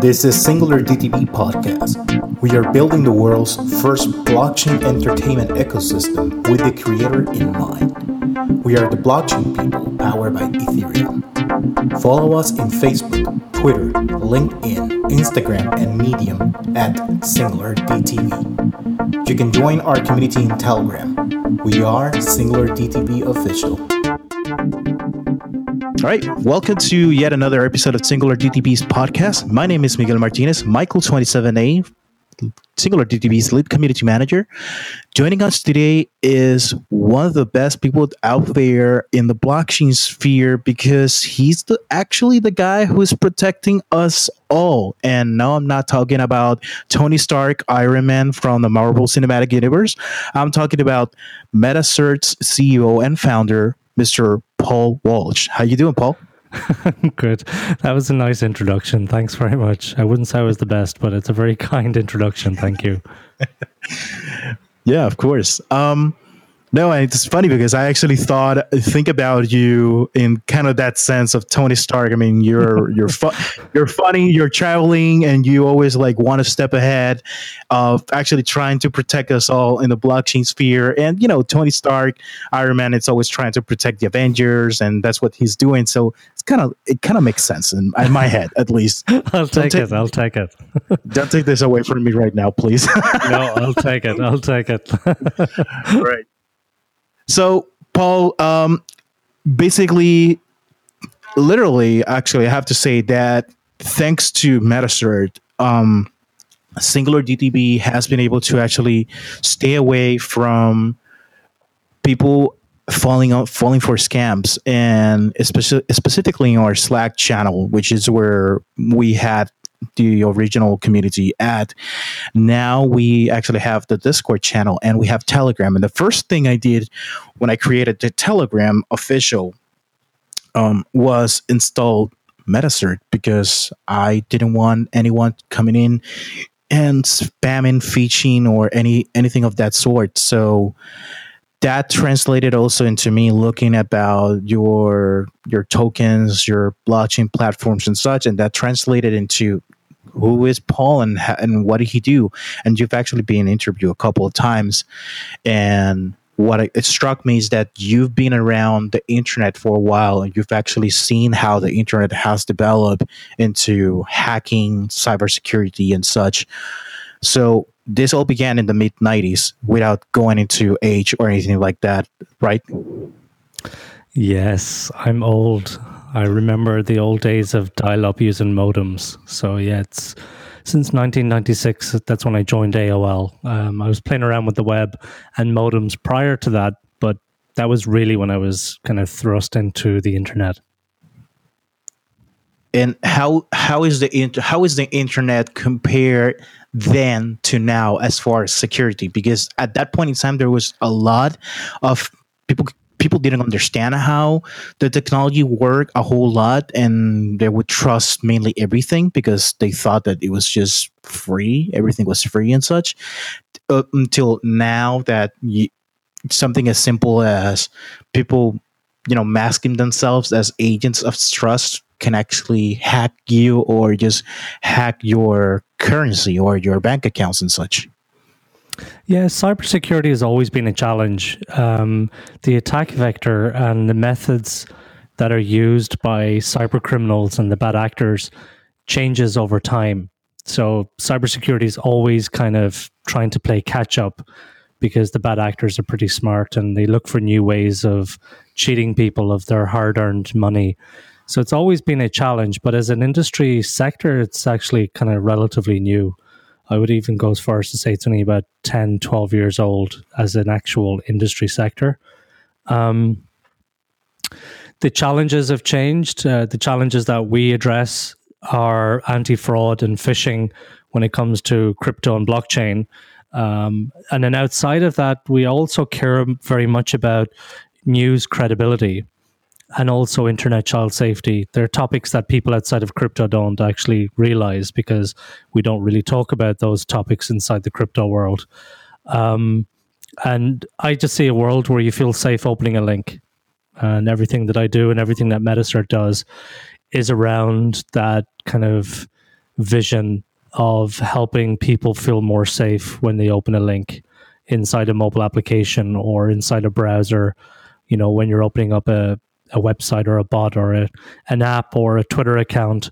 This is Singular DTB Podcast. We are building the world's first blockchain entertainment ecosystem with the creator in mind. We are the blockchain people powered by Ethereum. Follow us in Facebook, Twitter, LinkedIn, Instagram, and Medium at Singular DTB. You can join our community in Telegram. We are Singular DTB Official. All right, welcome to yet another episode of Singular DTB's podcast. My name is Miguel Martinez, Michael27A, Singular DTB's lead community manager. Joining us today is one of the best people out there in the blockchain sphere because he's the actually the guy who's protecting us all. And no, I'm not talking about Tony Stark, Iron Man from the Marvel Cinematic Universe. I'm talking about MetaCert's CEO and founder, Mr. Paul Walsh. How you doing, Paul? Good. That was a nice introduction. Thanks very much. I wouldn't say I was the best, but it's a very kind introduction. Thank you. yeah, of course. Um, no, it's funny because I actually thought think about you in kind of that sense of Tony Stark. I mean, you're you're fu- you're funny, you're traveling, and you always like want to step ahead of actually trying to protect us all in the blockchain sphere. And you know, Tony Stark, Iron Man, it's always trying to protect the Avengers, and that's what he's doing. So it's kind of it kind of makes sense in, in my head, at least. I'll take it. I'll take it. don't take this away from me right now, please. no, I'll take it. I'll take it. right. So, Paul, um, basically, literally, actually, I have to say that thanks to MetaCert, um, Singular DTB has been able to actually stay away from people falling out, falling for scams, and especially specifically in our Slack channel, which is where we had the original community at. Now we actually have the Discord channel and we have Telegram. And the first thing I did when I created the Telegram official um, was install MetaCert because I didn't want anyone coming in and spamming, featuring, or any anything of that sort. So that translated also into me looking about your your tokens, your blockchain platforms and such, and that translated into who is Paul and and what did he do? And you've actually been interviewed a couple of times, and what it struck me is that you've been around the internet for a while and you've actually seen how the internet has developed into hacking, cybersecurity, and such. So this all began in the mid 90s without going into age or anything like that, right? Yes, I'm old. I remember the old days of dial up using modems. So, yeah, it's since 1996. That's when I joined AOL. Um, I was playing around with the web and modems prior to that, but that was really when I was kind of thrust into the internet. And how how is the how is the internet compared then to now as far as security? Because at that point in time, there was a lot of people people didn't understand how the technology worked a whole lot and they would trust mainly everything because they thought that it was just free everything was free and such uh, until now that you, something as simple as people you know masking themselves as agents of trust can actually hack you or just hack your currency or your bank accounts and such yeah, cybersecurity has always been a challenge. Um, the attack vector and the methods that are used by cyber criminals and the bad actors changes over time. So cybersecurity is always kind of trying to play catch up because the bad actors are pretty smart and they look for new ways of cheating people of their hard earned money. So it's always been a challenge, but as an industry sector, it's actually kind of relatively new. I would even go as far as to say it's only about 10, 12 years old as an actual industry sector. Um, the challenges have changed. Uh, the challenges that we address are anti fraud and phishing when it comes to crypto and blockchain. Um, and then outside of that, we also care very much about news credibility and also internet child safety. They're topics that people outside of crypto don't actually realize because we don't really talk about those topics inside the crypto world. Um, and I just see a world where you feel safe opening a link. And everything that I do and everything that MetaCert does is around that kind of vision of helping people feel more safe when they open a link inside a mobile application or inside a browser. You know, when you're opening up a, a website or a bot or a, an app or a Twitter account,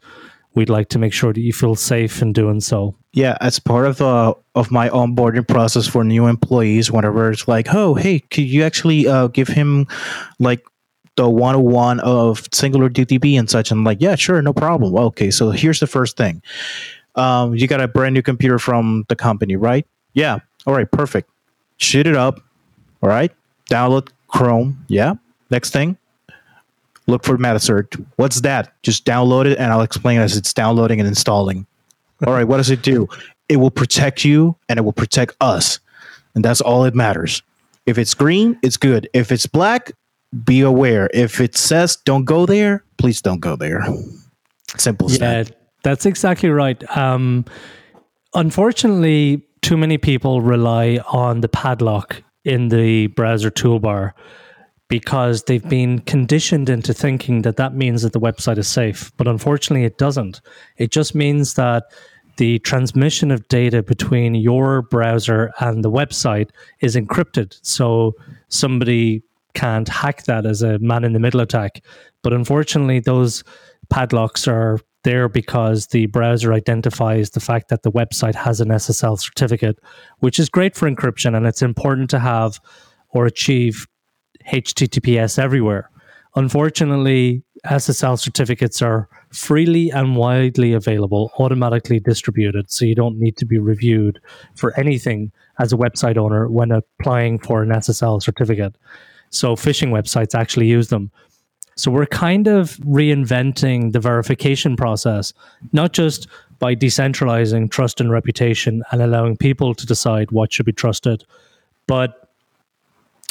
we'd like to make sure that you feel safe in doing so. Yeah, as part of the of my onboarding process for new employees, whenever it's like, oh, hey, could you actually uh, give him like the 101 of singular DTP and such? And like, yeah, sure, no problem. Okay, so here's the first thing. Um, you got a brand new computer from the company, right? Yeah. All right, perfect. Shoot it up. All right. Download Chrome. Yeah. Next thing, look for Metacert. What's that? Just download it and I'll explain as it's downloading and installing. All right, what does it do? It will protect you and it will protect us. And that's all it matters. If it's green, it's good. If it's black, be aware. If it says don't go there, please don't go there. Simple yeah, that's exactly right. Um, unfortunately, too many people rely on the padlock in the browser toolbar because they've been conditioned into thinking that that means that the website is safe. But unfortunately, it doesn't. It just means that the transmission of data between your browser and the website is encrypted. So somebody can't hack that as a man in the middle attack. But unfortunately, those padlocks are there because the browser identifies the fact that the website has an SSL certificate, which is great for encryption and it's important to have or achieve HTTPS everywhere. Unfortunately, SSL certificates are freely and widely available, automatically distributed, so you don't need to be reviewed for anything as a website owner when applying for an SSL certificate. So phishing websites actually use them. So we're kind of reinventing the verification process, not just by decentralizing trust and reputation and allowing people to decide what should be trusted, but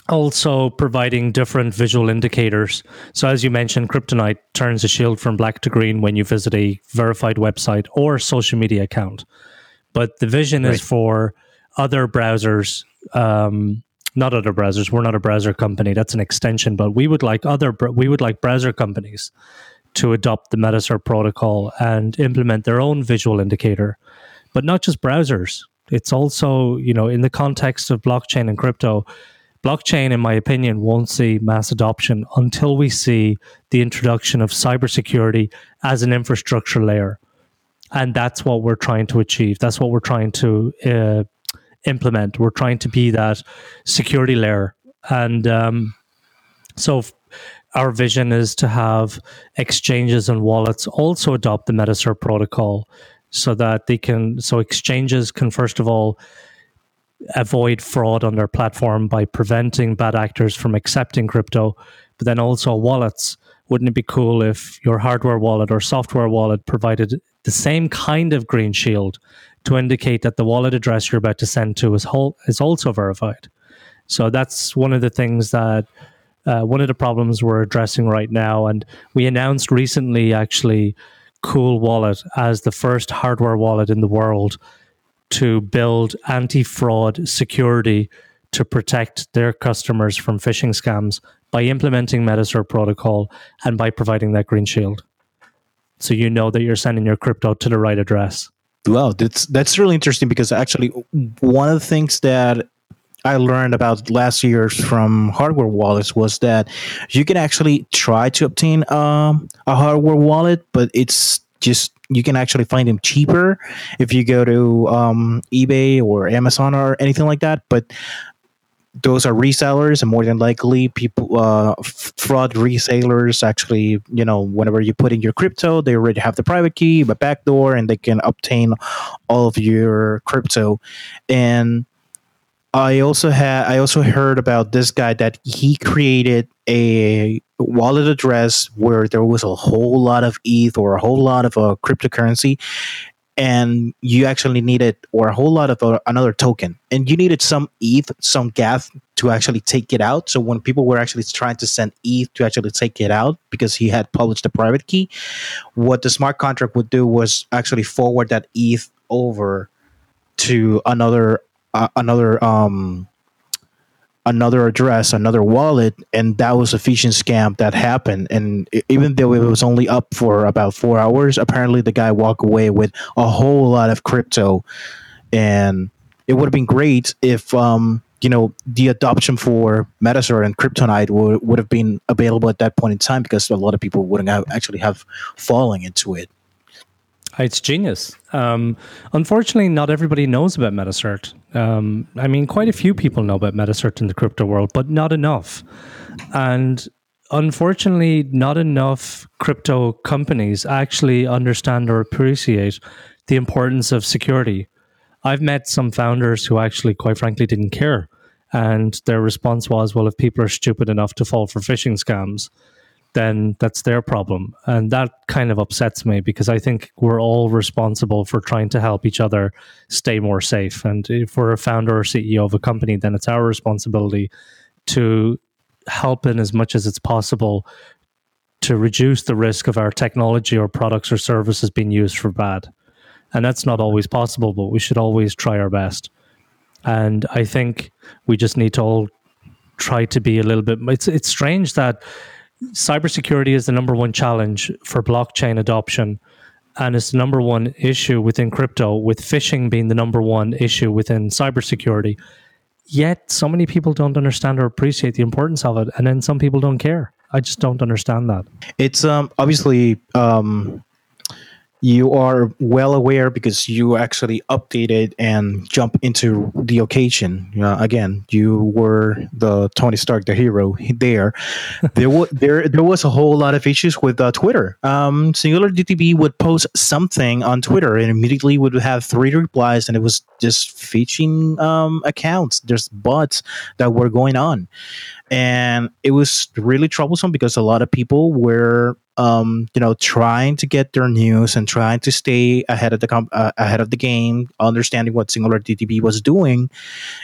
also providing different visual indicators. So, as you mentioned, Cryptonite turns a shield from black to green when you visit a verified website or social media account. But the vision right. is for other browsers, um, not other browsers. We're not a browser company. That's an extension. But we would like other we would like browser companies to adopt the Metacert protocol and implement their own visual indicator. But not just browsers. It's also you know in the context of blockchain and crypto blockchain, in my opinion, won't see mass adoption until we see the introduction of cybersecurity as an infrastructure layer. And that's what we're trying to achieve. That's what we're trying to uh, implement. We're trying to be that security layer. And um, so, our vision is to have exchanges and wallets also adopt the Metacert protocol so that they can, so exchanges can, first of all, avoid fraud on their platform by preventing bad actors from accepting crypto, but then also wallets. Wouldn't it be cool if your hardware wallet or software wallet provided the same kind of green shield to indicate that the wallet address you're about to send to is, whole, is also verified? So that's one of the things that uh, one of the problems we're addressing right now. And we announced recently, actually, CoolWallet as the first hardware wallet in the world to build anti fraud security to protect their customers from phishing scams by implementing Metacert protocol and by providing that green shield. So you know that you're sending your crypto to the right address. Wow, that's that's really interesting because actually one of the things that I learned about last year from hardware wallets was that you can actually try to obtain um, a hardware wallet, but it's just you can actually find them cheaper if you go to um, eBay or Amazon or anything like that. But those are resellers, and more than likely, people uh, fraud resellers actually, you know, whenever you put in your crypto, they already have the private key, but backdoor, and they can obtain all of your crypto. And I also had I also heard about this guy that he created a wallet address where there was a whole lot of ETH or a whole lot of uh, cryptocurrency, and you actually needed or a whole lot of uh, another token, and you needed some ETH, some gas to actually take it out. So when people were actually trying to send ETH to actually take it out because he had published the private key, what the smart contract would do was actually forward that ETH over to another uh, another um another address, another wallet, and that was a phishing scam that happened. And even though it was only up for about four hours, apparently the guy walked away with a whole lot of crypto. And it would have been great if um, you know the adoption for Metacert and Cryptonite would, would have been available at that point in time because a lot of people wouldn't have actually have fallen into it. It's genius. Um, unfortunately, not everybody knows about Metacert. Um, I mean, quite a few people know about Metacert in the crypto world, but not enough. And unfortunately, not enough crypto companies actually understand or appreciate the importance of security. I've met some founders who actually, quite frankly, didn't care. And their response was, well, if people are stupid enough to fall for phishing scams, then that's their problem. And that kind of upsets me because I think we're all responsible for trying to help each other stay more safe. And if we're a founder or CEO of a company, then it's our responsibility to help in as much as it's possible to reduce the risk of our technology or products or services being used for bad. And that's not always possible, but we should always try our best. And I think we just need to all try to be a little bit. It's it's strange that cybersecurity is the number one challenge for blockchain adoption and it's the number one issue within crypto, with phishing being the number one issue within cybersecurity. Yet, so many people don't understand or appreciate the importance of it, and then some people don't care. I just don't understand that. It's um, obviously um, you are well aware because you actually updated and jump into the occasion. Uh, again, you were the Tony Stark, the hero there. there was there there was a whole lot of issues with uh, Twitter. Um, Singular DTB would post something on Twitter and immediately would have three replies, and it was just phishing um, accounts. There's bots that were going on, and it was really troublesome because a lot of people were um, you know, trying to get their news and trying to stay ahead of the uh, ahead of the game, understanding what Singular DTB was doing,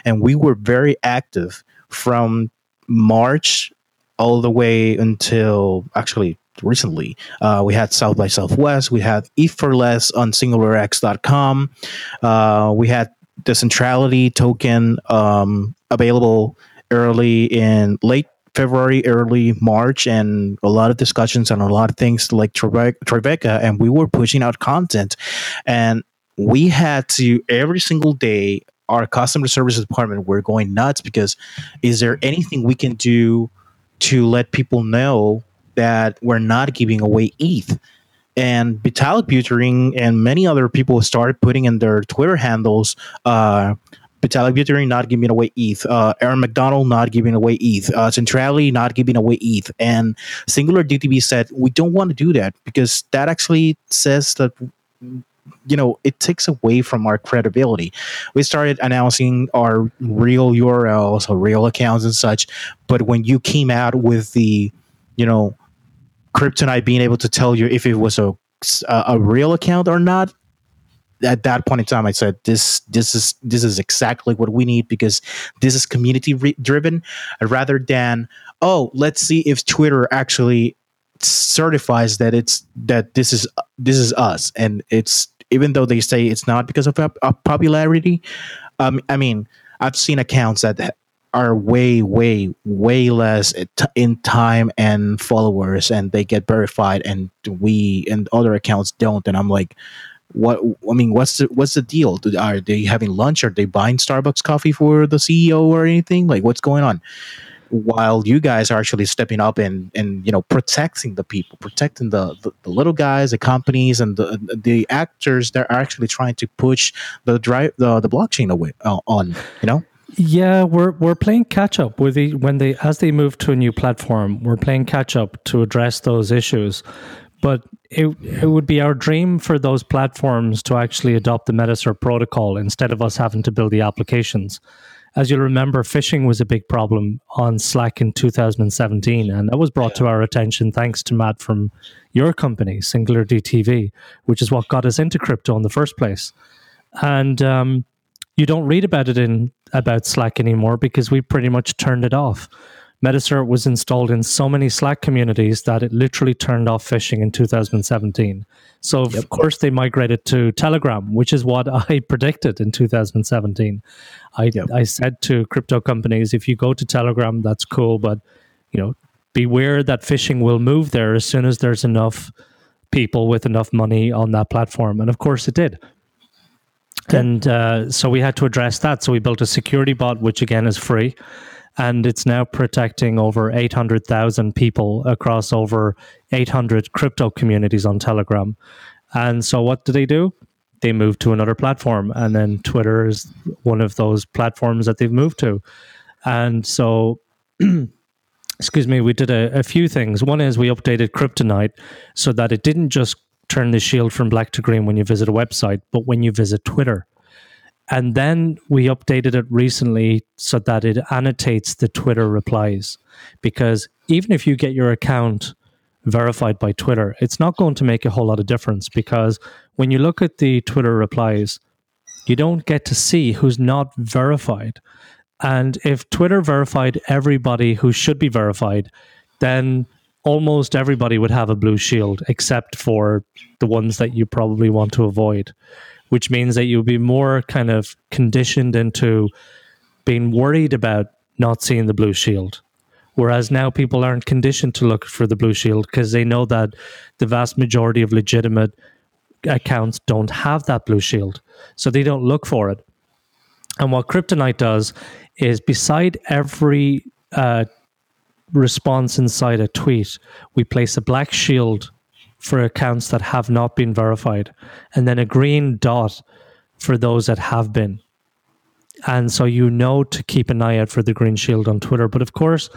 and we were very active from March all the way until actually recently. Uh, we had South by Southwest, we had If for Less on SingularX.com, uh, we had the Centrality token um, available early in late February, early March, and a lot of discussions on a lot of things like Tribeca, and we were pushing out content, and we had to every single day. Our customer service department were going nuts because is there anything we can do to let people know that we're not giving away ETH? and Vitalik Buterin and many other people started putting in their Twitter handles uh, Vitalik Buterin not giving away ETH. Uh, Aaron McDonald not giving away ETH. Uh, Centrality not giving away ETH. And Singular DTB said, we don't want to do that because that actually says that you know it takes away from our credibility we started announcing our real urls or real accounts and such but when you came out with the you know cryptonite being able to tell you if it was a a real account or not at that point in time, I said this this is this is exactly what we need because this is community re- driven rather than oh let's see if Twitter actually certifies that it's that this is this is us and it's even though they say it's not because of, popularity. Um, I mean, I've seen accounts that are way way way less in time and followers and they get verified and we and other accounts don't and i'm like what I mean, what's the what's the deal? Are they having lunch? Are they buying Starbucks coffee for the CEO or anything? Like, what's going on? While you guys are actually stepping up and and you know protecting the people, protecting the the, the little guys, the companies, and the the actors that are actually trying to push the drive the, the blockchain away uh, on, you know. Yeah, we're we're playing catch up with the when they as they move to a new platform, we're playing catch up to address those issues. But it, it would be our dream for those platforms to actually adopt the Metacert protocol instead of us having to build the applications. As you'll remember, phishing was a big problem on Slack in 2017, and that was brought yeah. to our attention thanks to Matt from your company, Singular DTV, which is what got us into crypto in the first place. And um, you don't read about it in about Slack anymore because we pretty much turned it off. Metacert was installed in so many Slack communities that it literally turned off phishing in 2017. So, yep. of course, they migrated to Telegram, which is what I predicted in 2017. I, yep. I said to crypto companies, if you go to Telegram, that's cool, but you know, beware that phishing will move there as soon as there's enough people with enough money on that platform. And of course, it did. Okay. And uh, so we had to address that. So we built a security bot, which again is free and it's now protecting over 800,000 people across over 800 crypto communities on Telegram. And so, what do they do? They move to another platform, and then Twitter is one of those platforms that they've moved to. And so, excuse me, we did a, a few things. One is we updated Cryptonite so that it didn't just turn the shield from black to green when you visit a website, but when you visit Twitter. And then we updated it recently so that it annotates the Twitter replies. Because even if you get your account verified by Twitter, it's not going to make a whole lot of difference because when you look at the Twitter replies, you don't get to see who's not verified. And if Twitter verified everybody who should be verified, then almost everybody would have a blue shield except for the ones that you probably want to avoid which means that you'll be more kind of conditioned into being worried about not seeing the blue shield. Whereas now people aren't conditioned to look for the blue shield because they know that the vast majority of legitimate accounts don't have that blue shield. So they don't look for it. And what Cryptonite does is beside every uh, response inside a tweet, we place a black shield for accounts that have not been verified, and then a green dot for those that have been. And so you know to keep an eye out for the green shield on Twitter. But of course,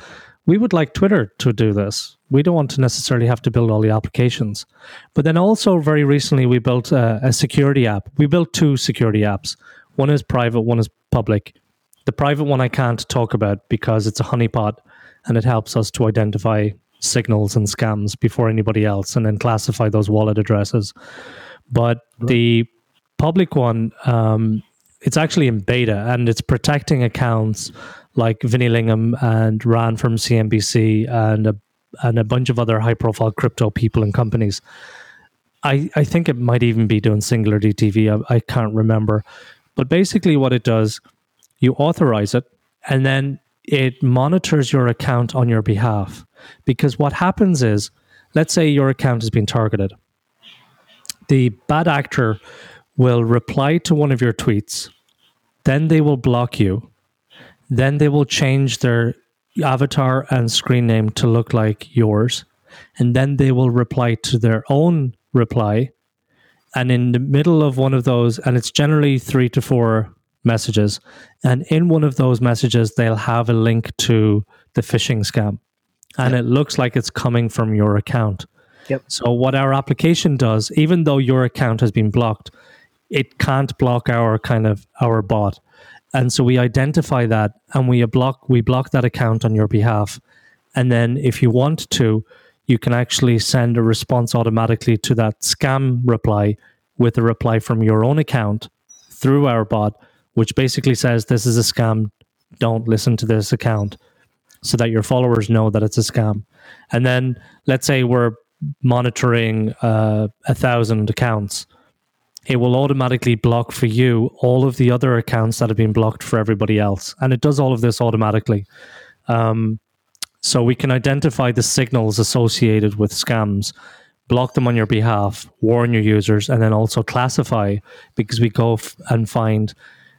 we would like Twitter to do this. We don't want to necessarily have to build all the applications. But then also, very recently, we built a, a security app. We built two security apps. One is private, one is public. The private one I can't talk about because it's a honeypot and it helps us to identify signals and scams before anybody else and then classify those wallet addresses. But right. the public one, um, it's actually in beta and it's protecting accounts like Vinny Lingham and Ran from CNBC and a, and a bunch of other high profile crypto people and companies. I, I think it might even be doing singular DTV. I, I can't remember. But basically, what it does, you authorize it and then it monitors your account on your behalf. Because what happens is, let's say your account has been targeted. The bad actor will reply to one of your tweets, then they will block you, then they will change their avatar and screen name to look like yours, and then they will reply to their own reply. And in the middle of one of those, and it's generally three to four messages, and in one of those messages, they'll have a link to the phishing scam and yep. it looks like it's coming from your account. Yep. So what our application does, even though your account has been blocked, it can't block our kind of our bot. And so we identify that and we block we block that account on your behalf. And then if you want to, you can actually send a response automatically to that scam reply with a reply from your own account through our bot, which basically says this is a scam, don't listen to this account so that your followers know that it's a scam. And then let's say we're monitoring uh, a thousand accounts. It will automatically block for you all of the other accounts that have been blocked for everybody else. And it does all of this automatically. Um, so we can identify the signals associated with scams, block them on your behalf, warn your users, and then also classify because we go f- and find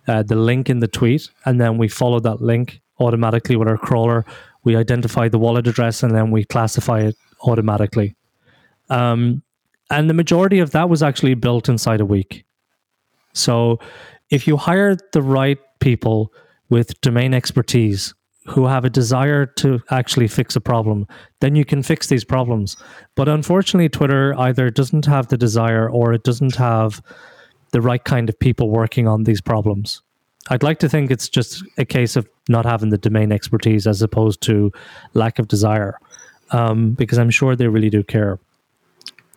uh, the link in the tweet and then we follow that link automatically with our crawler. We identify the wallet address and then we classify it automatically. Um, and the majority of that was actually built inside a week. So if you hire the right people with domain expertise who have a desire to actually fix a problem, then you can fix these problems. But unfortunately, Twitter either doesn't have the desire or it doesn't have the right kind of people working on these problems. I'd like to think it's just a case of not having the domain expertise as opposed to lack of desire, um, because I'm sure they really do care.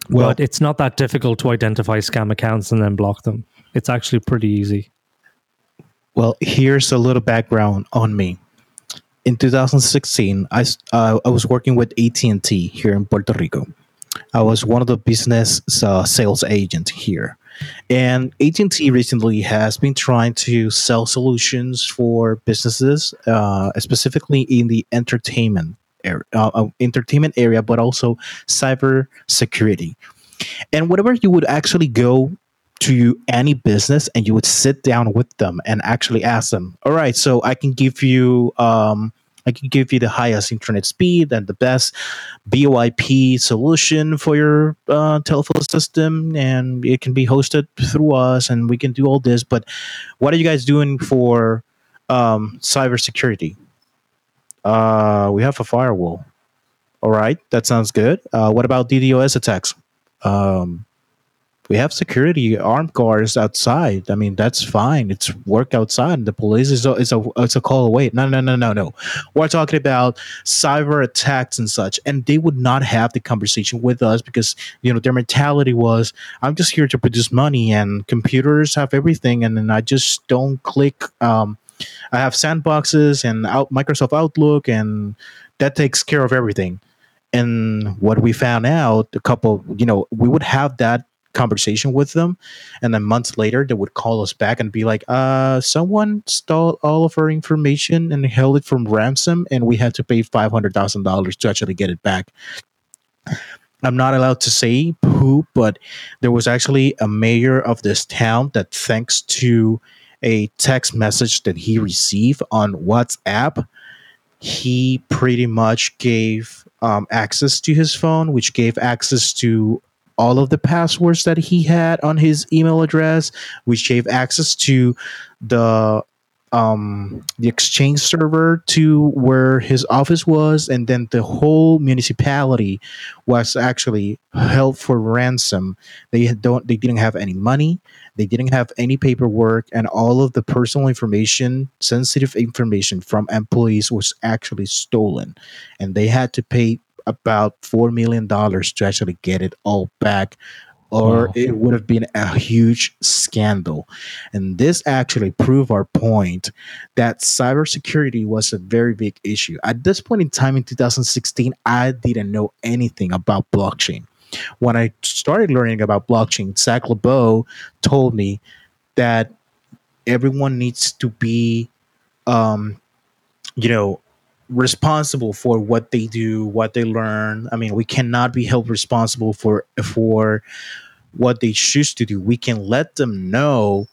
Well, but it's not that difficult to identify scam accounts and then block them. It's actually pretty easy. Well, here's a little background on me. in 2016, I uh, I was working with AT and T here in Puerto Rico. I was one of the business uh, sales agents here, and AT and T recently has been trying to sell solutions for businesses, uh, specifically in the entertainment area, uh, uh, entertainment area, but also cyber security. And whatever you would actually go to any business and you would sit down with them and actually ask them, all right, so I can give you um, I can give you the highest internet speed and the best VoIP solution for your uh, telephone system, and it can be hosted through us, and we can do all this. But what are you guys doing for um, cybersecurity? Uh, we have a firewall. All right, that sounds good. Uh, what about DDoS attacks? Um, we have security armed guards outside. I mean, that's fine. It's work outside. The police is a, a it's a call away. No, no, no, no, no. We're talking about cyber attacks and such, and they would not have the conversation with us because you know their mentality was, I'm just here to produce money, and computers have everything, and then I just don't click. Um, I have sandboxes and out Microsoft Outlook, and that takes care of everything. And what we found out, a couple, you know, we would have that conversation with them. And then months later they would call us back and be like uh someone stole all of our information and held it from ransom and we had to pay $500000 to actually get it back. I'm not allowed to say who but there was actually a mayor of this town that thanks to a text message that he received on whatsapp he pretty much gave um, access to his phone which gave access to all of the passwords that he had on his email address, which gave access to the um the exchange server to where his office was and then the whole municipality was actually held for ransom. They don't they didn't have any money they didn't have any paperwork and all of the personal information sensitive information from employees was actually stolen. And they had to pay about four million dollars to actually get it all back or wow. it would have been a huge scandal. And this actually proved our point that cybersecurity was a very big issue. At this point in time in 2016, I didn't know anything about blockchain. When I started learning about blockchain, Zach LeBeau told me that everyone needs to be, um, you know, responsible for what they do, what they learn. I mean, we cannot be held responsible for for what they choose to do. We can let them know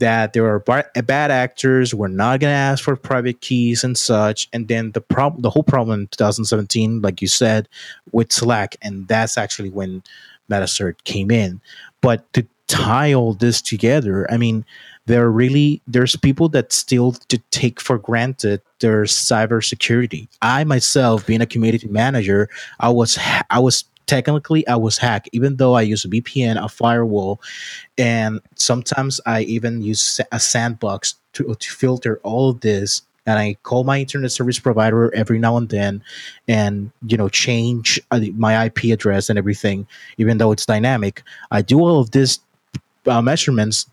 that there are bad actors. We're not going to ask for private keys and such. And then the problem, the whole problem in 2017, like you said, with Slack, and that's actually when Metacert came in. But to tie all this together, I mean, there are really there's people that still to take for granted their cybersecurity. I myself, being a community manager, I was I was technically I was hacked, even though I use a VPN, a firewall, and sometimes I even use a sandbox to, to filter all of this. And I call my internet service provider every now and then, and you know change uh, my IP address and everything, even though it's dynamic. I do all of this uh, measurements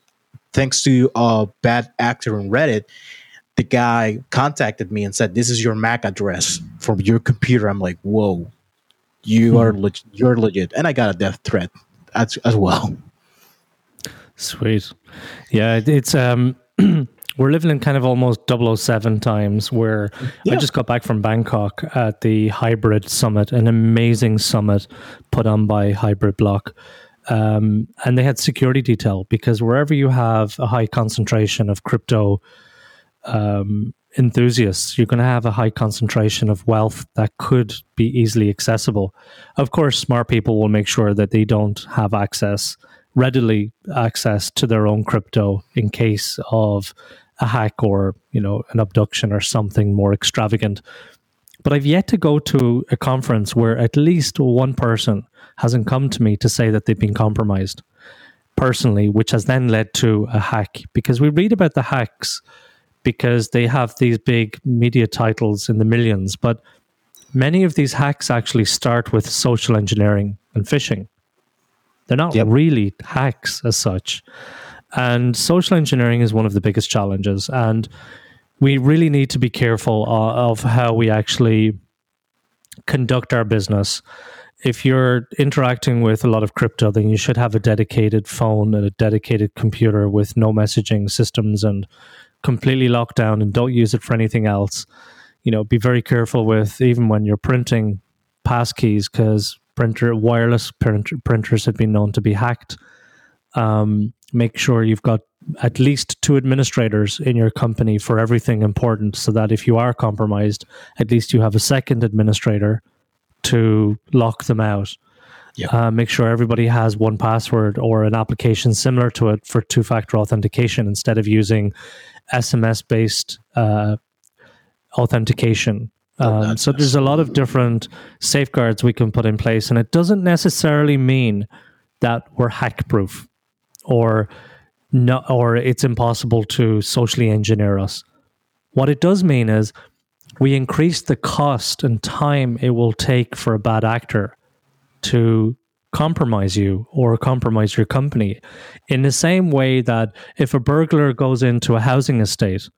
thanks to a bad actor on Reddit, the guy contacted me and said, "This is your MAC address from your computer." I'm like, "Whoa, you hmm. are leg- you're legit," and I got a death threat as as well. Sweet, yeah, it's um. we're living in kind of almost 007 times where yeah. I just got back from Bangkok at the Hybrid Summit, an amazing summit put on by Hybrid Block. Um, and they had security detail because wherever you have a high concentration of crypto um, enthusiasts, you're going to have a high concentration of wealth that could be easily accessible. Of course, smart people will make sure that they don't have access, readily access to their own crypto in case of a hack or you know an abduction or something more extravagant. But I've yet to go to a conference where at least one person hasn't come to me to say that they've been compromised personally, which has then led to a hack. Because we read about the hacks because they have these big media titles in the millions, but many of these hacks actually start with social engineering and phishing. They're not yep. really hacks as such. And social engineering is one of the biggest challenges. And we really need to be careful uh, of how we actually conduct our business. If you're interacting with a lot of crypto, then you should have a dedicated phone and a dedicated computer with no messaging systems and completely locked down and don't use it for anything else. You know, be very careful with even when you're printing passkeys because printer wireless printer, printers have been known to be hacked. Um, make sure you've got at least two administrators in your company for everything important so that if you are compromised, at least you have a second administrator to lock them out. Yeah. Uh, make sure everybody has 1Password or an application similar to it for two factor authentication instead of using SMS based uh, authentication. Oh, um, so there's a lot of different safeguards we can put in place, and it doesn't necessarily mean that we're hack proof or no, or it's impossible to socially engineer us. What it does mean is we increase the cost and time it will take for a bad actor to compromise you or compromise your company. In the same way that if a burglar goes into a housing estate,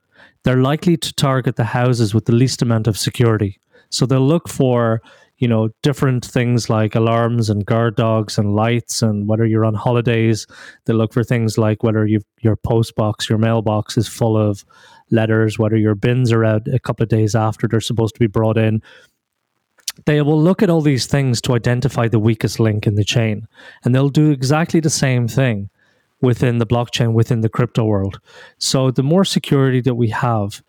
they're likely to target the houses with the least amount of security. So they'll look for you know, different things like alarms and guard dogs and lights, and whether you're on holidays, they look for things like whether you your post box, your mailbox is full of letters, whether your bins are out a couple of days after they're supposed to be brought in. They will look at all these things to identify the weakest link in the chain, and they'll do exactly the same thing within the blockchain, within the crypto world. So, the more security that we have,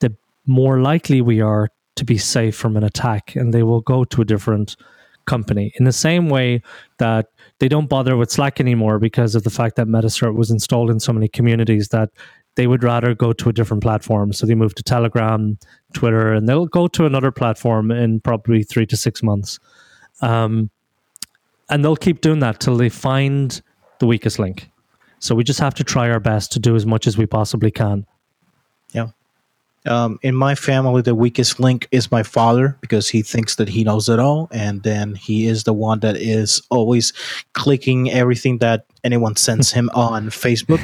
the more likely we are to be safe from an attack and they will go to a different company in the same way that they don't bother with Slack anymore because of the fact that Metacert was installed in so many communities that they would rather go to a different platform. So they move to Telegram, Twitter, and they'll go to another platform in probably three to six months. Um, and they'll keep doing that till they find the weakest link. So we just have to try our best to do as much as we possibly can. Yeah. Um, in my family, the weakest link is my father because he thinks that he knows it all, and then he is the one that is always clicking everything that anyone sends him on Facebook.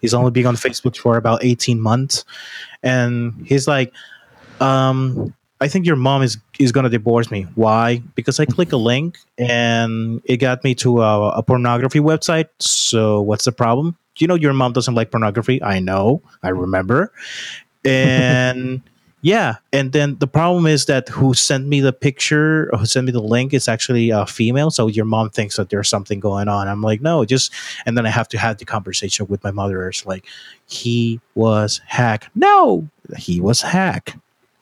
He's only been on Facebook for about eighteen months, and he's like, um, "I think your mom is is gonna divorce me. Why? Because I click a link and it got me to a, a pornography website. So what's the problem?" you know your mom doesn't like pornography. I know. I remember and yeah and then the problem is that who sent me the picture who sent me the link is actually a female so your mom thinks that there's something going on. I'm like no just and then i have to have the conversation with my mother. It's like he was hacked no he was hacked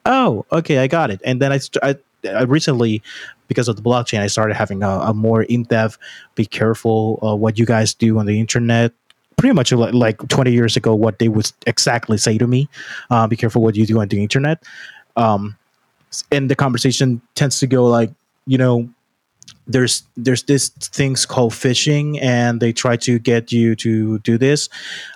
oh okay i got it. And then i, I, I recently because of the blockchain i started having a, a more in-depth be careful uh, what you guys do on the internet pretty much like 20 years ago what they would exactly say to me uh, be careful what you do on the internet. Um, and the conversation tends to go like you know there's there's this things called phishing and they try to get you to do this.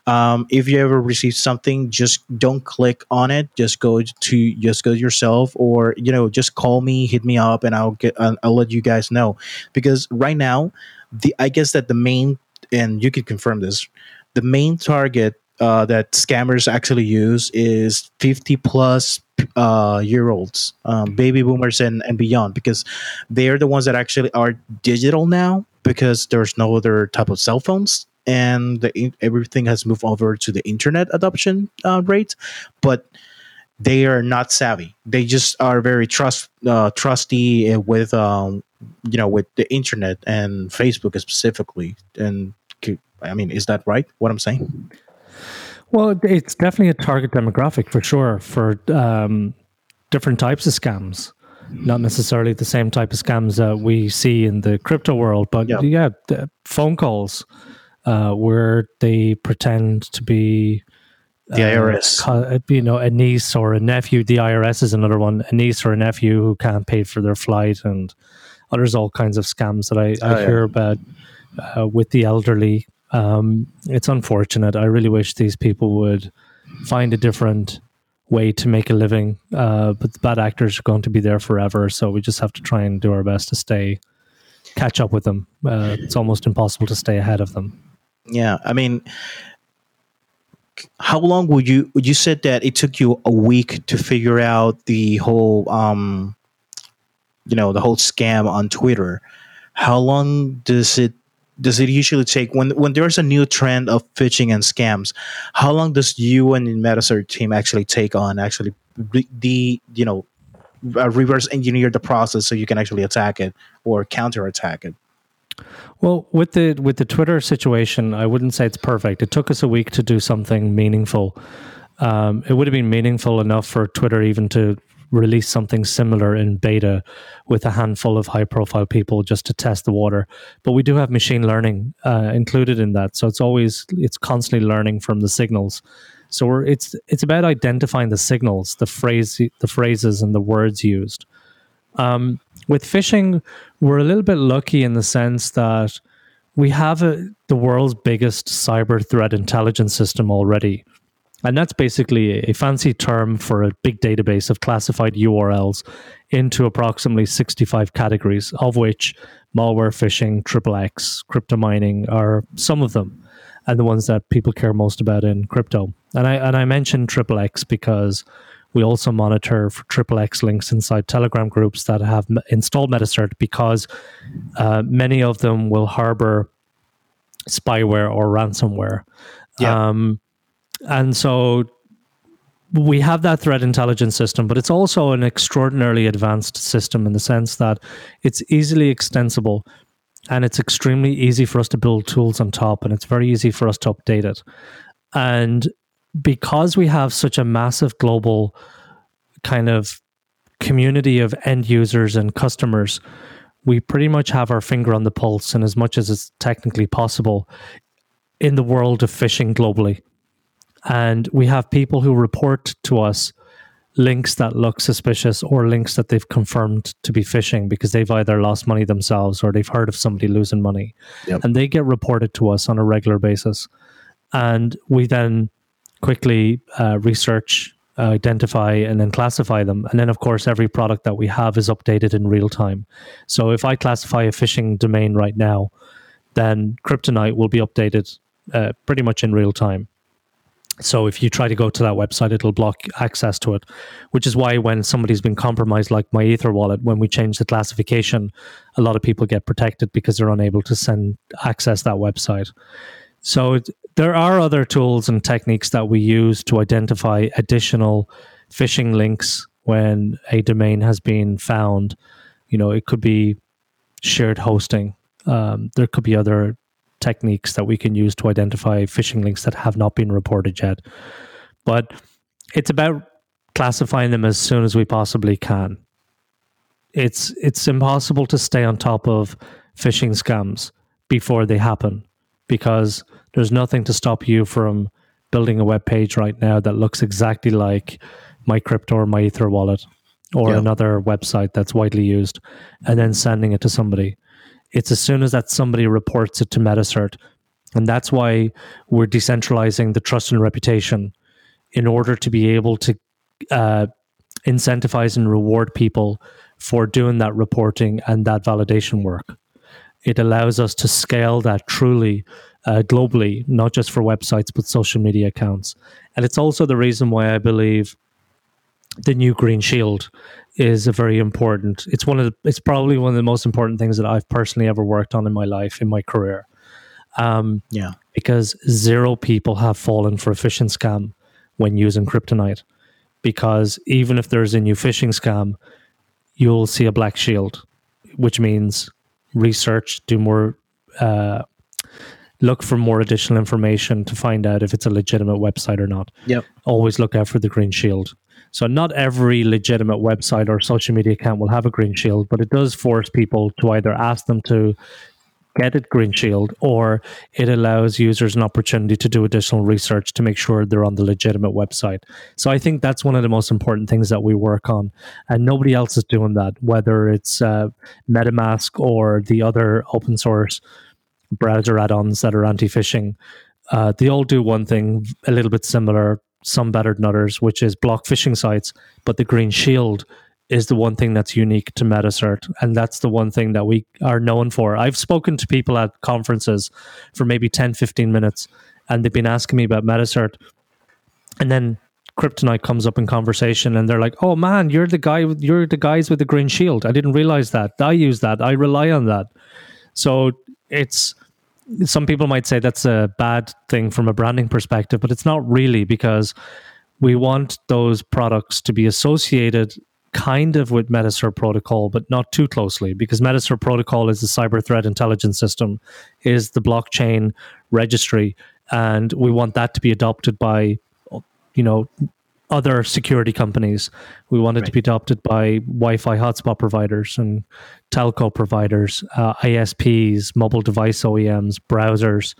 Um, if you ever receive something just don't click on it. Just go to just go yourself or you know just call me hit me up and i'll get i'll, I'll let you guys know. Because right now the i guess that the main and you can confirm this, the main target uh, that scammers actually use is 50 plus uh, year olds, um, baby boomers, and, and beyond, because they're the ones that actually are digital now because there's no other type of cell phones and the, everything has moved over to the internet adoption uh, rate. But they are not savvy. They just are very trust uh, trusty with um, you know with the internet and Facebook specifically, and I mean, is that right? What I'm saying? Well, it's definitely a target demographic for sure for um, different types of scams. Not necessarily the same type of scams that we see in the crypto world, but yep. yeah, phone calls uh, where they pretend to be the IRS, uh, you know, a niece or a nephew. The IRS is another one, a niece or a nephew who can't pay for their flight, and there's all kinds of scams that I, I oh, hear about uh, with the elderly um, it's unfortunate. I really wish these people would find a different way to make a living. Uh, but the bad actors are going to be there forever, so we just have to try and do our best to stay catch up with them. Uh, it's almost impossible to stay ahead of them. Yeah, I mean, how long would you would you said that it took you a week to figure out the whole um you know the whole scam on Twitter. How long does it does it usually take when when there's a new trend of phishing and scams? How long does you and the Metacert team actually take on actually the you know uh, reverse engineer the process so you can actually attack it or counter attack it? Well, with the with the Twitter situation, I wouldn't say it's perfect. It took us a week to do something meaningful. Um, it would have been meaningful enough for Twitter even to release something similar in beta with a handful of high profile people just to test the water. But we do have machine learning uh, included in that, so it's always it's constantly learning from the signals. So we're, it's it's about identifying the signals, the phrase, the phrases, and the words used. Um, with phishing, we're a little bit lucky in the sense that we have a, the world's biggest cyber threat intelligence system already. And that's basically a fancy term for a big database of classified URLs into approximately 65 categories, of which malware, phishing, triple X, crypto mining are some of them, and the ones that people care most about in crypto. And I and I mentioned triple X because we also monitor for triple X links inside Telegram groups that have installed Metacert because uh, many of them will harbor spyware or ransomware. Yeah. Um, and so we have that threat intelligence system, but it's also an extraordinarily advanced system in the sense that it's easily extensible and it's extremely easy for us to build tools on top and it's very easy for us to update it. And because we have such a massive global kind of community of end users and customers, we pretty much have our finger on the pulse and as much as it's technically possible in the world of phishing globally. And we have people who report to us links that look suspicious or links that they've confirmed to be phishing because they've either lost money themselves or they've heard of somebody losing money. Yep. And they get reported to us on a regular basis. And we then quickly uh, research, uh, identify, and then classify them. And then, of course, every product that we have is updated in real time. So if I classify a phishing domain right now, then Cryptonite will be updated uh, pretty much in real time. So if you try to go to that website, it'll block access to it, which is why when somebody's been compromised, like MyEtherWallet, when we change the classification, a lot of people get protected because they're unable to send access that website. So it, there are other tools and techniques that we use to identify additional phishing links when a domain has been found. You know, it could be shared hosting. Um, there could be other techniques that we can use to identify phishing links that have not been reported yet. But it's about classifying them as soon as we possibly can. It's it's impossible to stay on top of phishing scams before they happen because there's nothing to stop you from building a web page right now that looks exactly like MyCrypto or MyEtherWallet or yeah. another website that's widely used and then sending it to somebody it's as soon as that somebody reports it to metacert and that's why we're decentralizing the trust and reputation in order to be able to uh, incentivize and reward people for doing that reporting and that validation work it allows us to scale that truly uh, globally, not just for websites, but social media accounts. And it's also the reason why I believe the new Green Shield is a very important. It's one of the, it's probably one of the most important things that I've personally ever worked on in my life, in my career. Um, yeah, because zero people have fallen for a phishing scam when using cryptonite. Because even if there's a new phishing scam, you'll see a black shield, which means research, do more, uh, look for more additional information to find out if it's a legitimate website or not. Yep. Always look out for the green shield. So not every legitimate website or social media account will have a green shield, but it does force people to either ask them to get it green shield or it allows users an opportunity to do additional research to make sure they're on the legitimate website. So i think that's one of the most important things that we work on and nobody else is doing that whether it's uh, metamask or the other open source browser add-ons that are anti-phishing. Uh, they all do one thing a little bit similar some better than others which is block phishing sites but the green shield is the one thing that's unique to Metacert. And that's the one thing that we are known for. I've spoken to people at conferences for maybe 10, 15 minutes, and they've been asking me about Metacert. and then cryptonite comes up in conversation and they're like oh man you're the guy you're the guys with the green shield i didn't realize that i use that i rely on that so it's some people might say that's a bad thing from a branding perspective but it's not really because we want those products to be associated kind of with Metacert protocol, but not too closely because Metacert protocol is the cyber threat intelligence system, is the blockchain registry, and we want that to be adopted by, you know, other security companies. We want it right. to be adopted by Wi-Fi hotspot providers and telco providers, uh, ISPs, mobile device OEMs, browsers.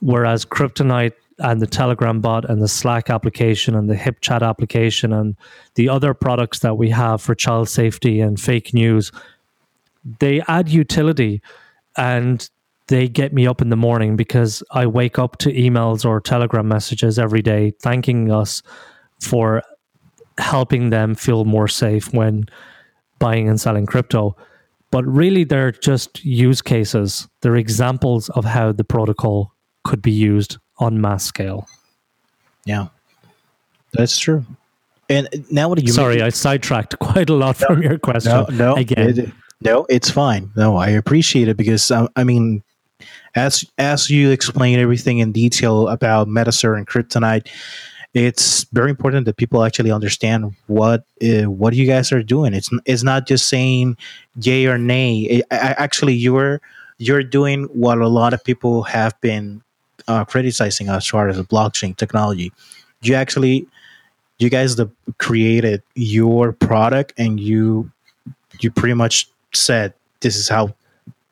Whereas Cryptonite and the Telegram bot and the Slack application and the HipChat application and the other products that we have for child safety and fake news, they add utility and they get me up in the morning because I wake up to emails or Telegram messages every day thanking us for helping them feel more safe when buying and selling crypto. But really, they're just use cases. They're examples of how the protocol could be used on mass scale. Yeah, that's true. And now, what do you? Sorry, I sidetracked quite a lot no, from your question. No, no, again, it, no, it's fine. No, I appreciate it because uh, I mean, as as you explain everything in detail about Metacert and Cryptonite, it's very important that people actually understand what uh, what you guys are doing. It's it's not just saying yay or nay. It, I, actually, you're you're doing what a lot of people have been uh, criticizing as far as blockchain technology. You actually, you guys the, created your product, and you you pretty much said this is how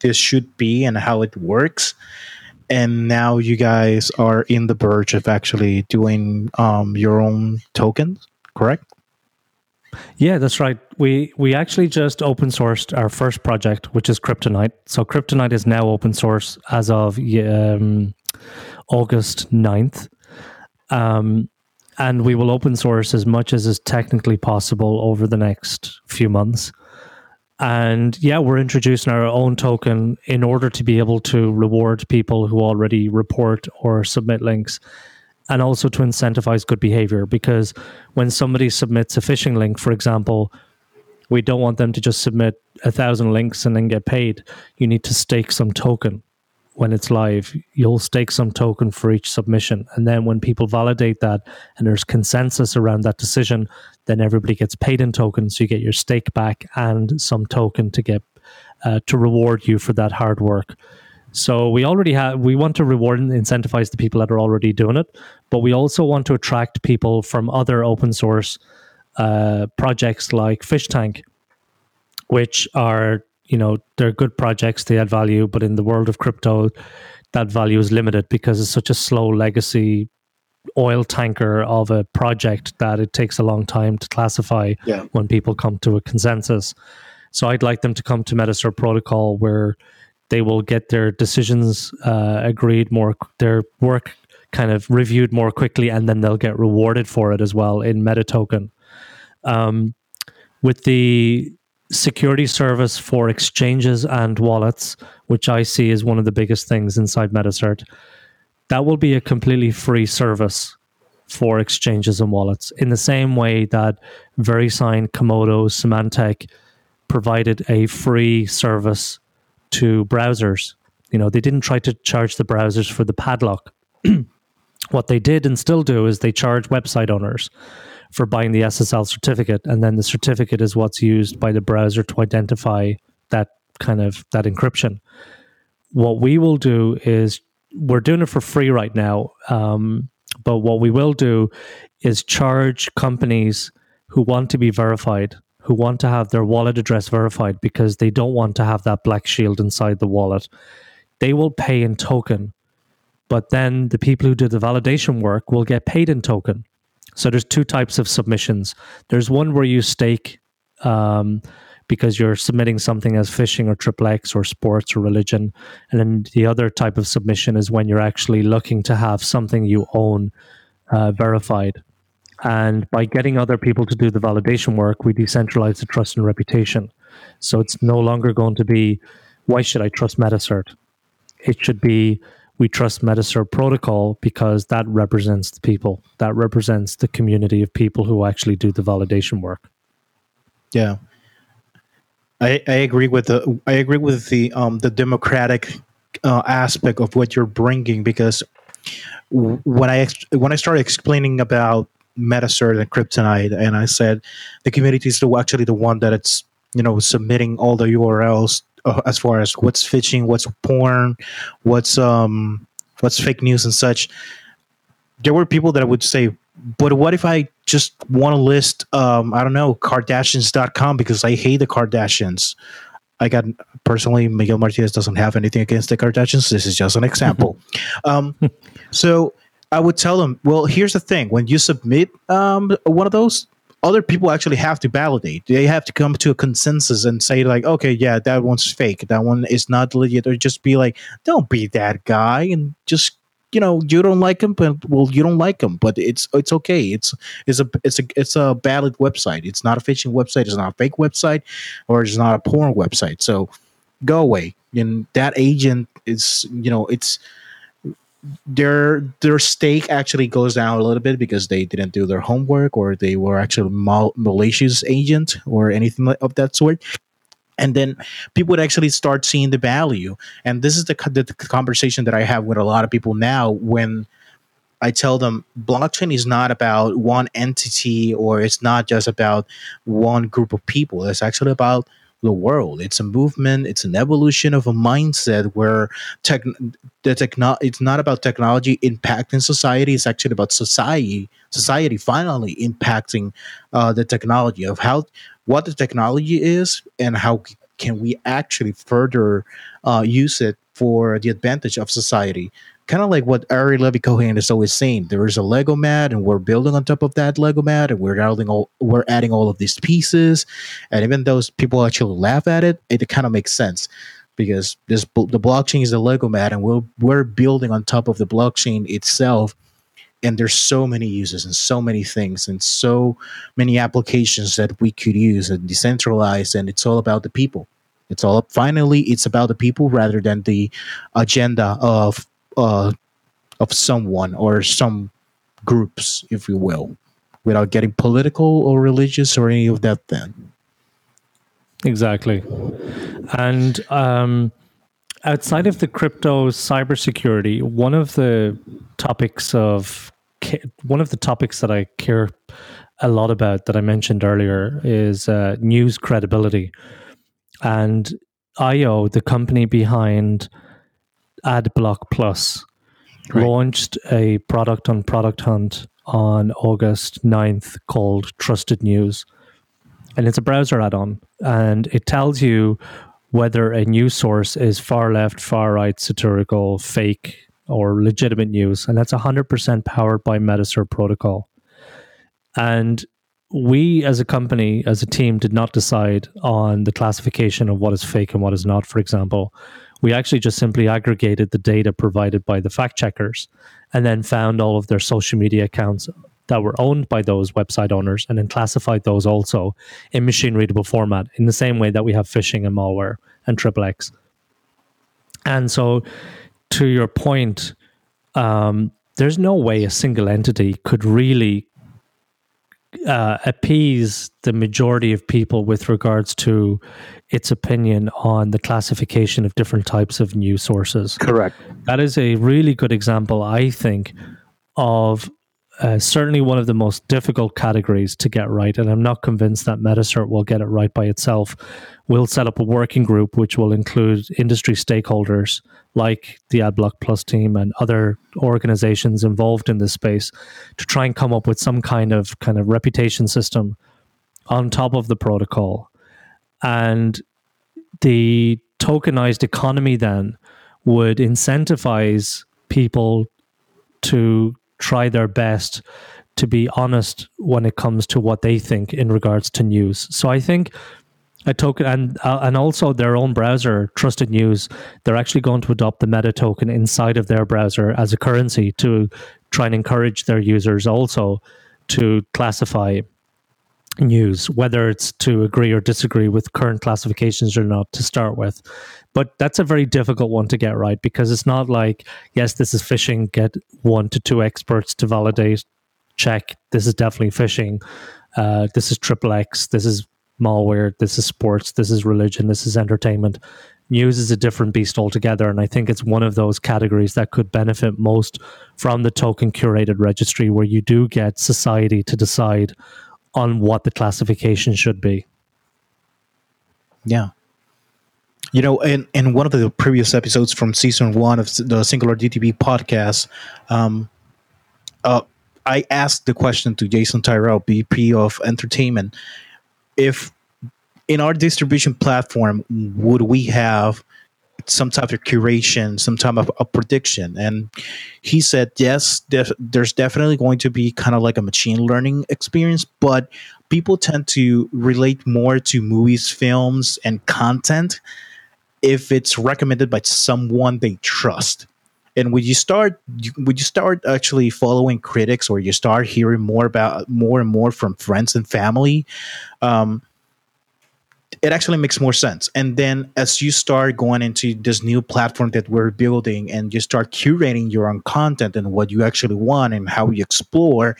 this should be and how it works. And now you guys are in the verge of actually doing um, your own tokens, correct? Yeah, that's right. We we actually just open sourced our first project, which is Cryptonite. So Cryptonite is now open source as of um, August 9th. Um, and we will open source as much as is technically possible over the next few months. And yeah, we're introducing our own token in order to be able to reward people who already report or submit links and also to incentivize good behavior. Because when somebody submits a phishing link, for example, we don't want them to just submit a thousand links and then get paid. You need to stake some token when it's live, you'll stake some token for each submission. And then when people validate that and there's consensus around that decision, then everybody gets paid in tokens. So you get your stake back and some token to get uh, to reward you for that hard work. So we already have we want to reward and incentivize the people that are already doing it, but we also want to attract people from other open source uh, projects like PhishTank, which are you know they're good projects they add value but in the world of crypto that value is limited because it's such a slow legacy oil tanker of a project that it takes a long time to classify yeah. when people come to a consensus so i'd like them to come to metacert protocol where they will get their decisions uh, agreed more their work kind of reviewed more quickly and then they'll get rewarded for it as well in metatoken um, with the security service for exchanges and wallets, which I see is one of the biggest things inside Metacert. That will be a completely free service for exchanges and wallets in the same way that VeriSign, Comodo, Symantec provided a free service to browsers. You know, they didn't try to charge the browsers for the padlock. what they did and still do is they charge website owners for buying the SSL certificate, and then the certificate is what's used by the browser to identify that kind of that encryption. What we will do is we're doing it for free right now, um, but what we will do is charge companies who want to be verified, who want to have their wallet address verified because they don't want to have that black shield inside the wallet. They will pay in token, but then the people who do the validation work will get paid in token. So there's two types of submissions. There's one where you stake um, because you're submitting something as fishing or triple X or sports or religion, and then the other type of submission is when you're actually looking to have something you own uh, verified. And by getting other people to do the validation work, we decentralize the trust and reputation. So it's no longer going to be, why should I trust Metacert? It should be, we trust Metacert protocol because that represents the people, that represents the community of people who actually do the validation work. Yeah. I, I agree with the I agree with the um the democratic uh, aspect of what you're bringing because when I when I started explaining about Metacert and Cryptonite, and I said the community is the, actually the one that it's you know submitting all the URLs uh, as far as what's phishing, what's porn, what's um what's fake news and such. There were people that would say, but what if I just want to list um I don't know Kardashians.com because I hate the Kardashians. I got personally, Miguel Martinez doesn't have anything against the Kardashians. This is just an example. um, so I would tell them, well, here's the thing: when you submit um, one of those, other people actually have to validate. They have to come to a consensus and say, like, okay, yeah, that one's fake. That one is not legit. Or just be like, don't be that guy, and just you know you don't like him but well you don't like him but it's it's okay it's it's a it's a it's a valid website it's not a phishing website it's not a fake website or it's not a porn website so go away and that agent is you know it's their their stake actually goes down a little bit because they didn't do their homework or they were actually mal- malicious agent or anything of that sort. And then people would actually start seeing the value. And this is the, the, the conversation that i have with a lot of people now when i tell them blockchain is not about one entity or it's not just about one group of people. It's actually about the world it's a movement it's an evolution of a mindset where tech the techno it's not about technology impacting society it's actually about society society finally impacting uh, the technology of how what the technology is and how can we actually further uh, use it for the advantage of society. Kind of like what Arie Levy-Cohen is always saying. There is a Lego mat, and we're building on top of that Lego mat, and we're adding all we're adding all of these pieces. And even though people actually laugh at it, it kind of makes sense because this the blockchain is the Lego mat, and we're we're building on top of the blockchain itself and there's so many uses and so many things and so many applications that we could use and decentralize. and it's all about the people it's all finally it's about the people rather than the agenda of uh of someone or some groups if you will without getting political or religious or any of that then. Exactly. And um outside of the crypto cybersecurity, one of the topics of one of the topics that I care a lot about that I mentioned earlier is uh, news credibility, and eyeo, the company behind AdBlock Plus, right. launched a product on Product Hunt on August 9th called Trusted News. And it's a browser add on, and it tells you whether a news source is far left, far right, satirical, fake, or legitimate news. And that's 100% powered by Metacert protocol. And we as a company, as a team, did not decide on the classification of what is fake and what is not, for example. We actually just simply aggregated the data provided by the fact checkers and then found all of their social media accounts that were owned by those website owners and then classified those also in machine readable format in the same way that we have phishing and malware and triple X. And so, to your point, um, there's no way a single entity could really uh, appease the majority of people with regards to its opinion on the classification of different types of news sources. Correct. That is a really good example, I think, of uh, certainly one of the most difficult categories to get right. And I'm not convinced that Metacert will get it right by itself. We'll set up a working group which will include industry stakeholders like the AdBlock Plus team and other organizations involved in this space to try and come up with some kind of kind of reputation system on top of the protocol. And the tokenized economy then would incentivize people to try their best to be honest when it comes to what they think in regards to news. So I think a token and uh, and also their own browser, Trusted News, they're actually going to adopt the meta token inside of their browser as a currency to try and encourage their users also to classify news, whether it's to agree or disagree with current classifications or not to start with. But that's a very difficult one to get right because it's not like, yes, this is phishing, get one to two experts to validate, check, this is definitely phishing, uh, this is triple X, this is malware, this is sports, this is religion, this is entertainment. News is a different beast altogether. And I think it's one of those categories that could benefit most from the token curated registry, where you do get society to decide on what the classification should be. Yeah. You know, in, in one of the previous episodes from season one of the Singular DTV podcast, um, uh, I asked the question to Jason Tyrell, VP of Entertainment, if in our distribution platform would we have some type of curation, some type of a prediction. And he said, yes, def- there's definitely going to be kind of like a machine learning experience, but people tend to relate more to movies, films, and content if it's recommended by someone they trust. And when you start, when you start actually following critics, or you start hearing more about more and more from friends and family, um, it actually makes more sense. And then as you start going into this new platform that we're building and you start curating your own content and what you actually want and how you explore,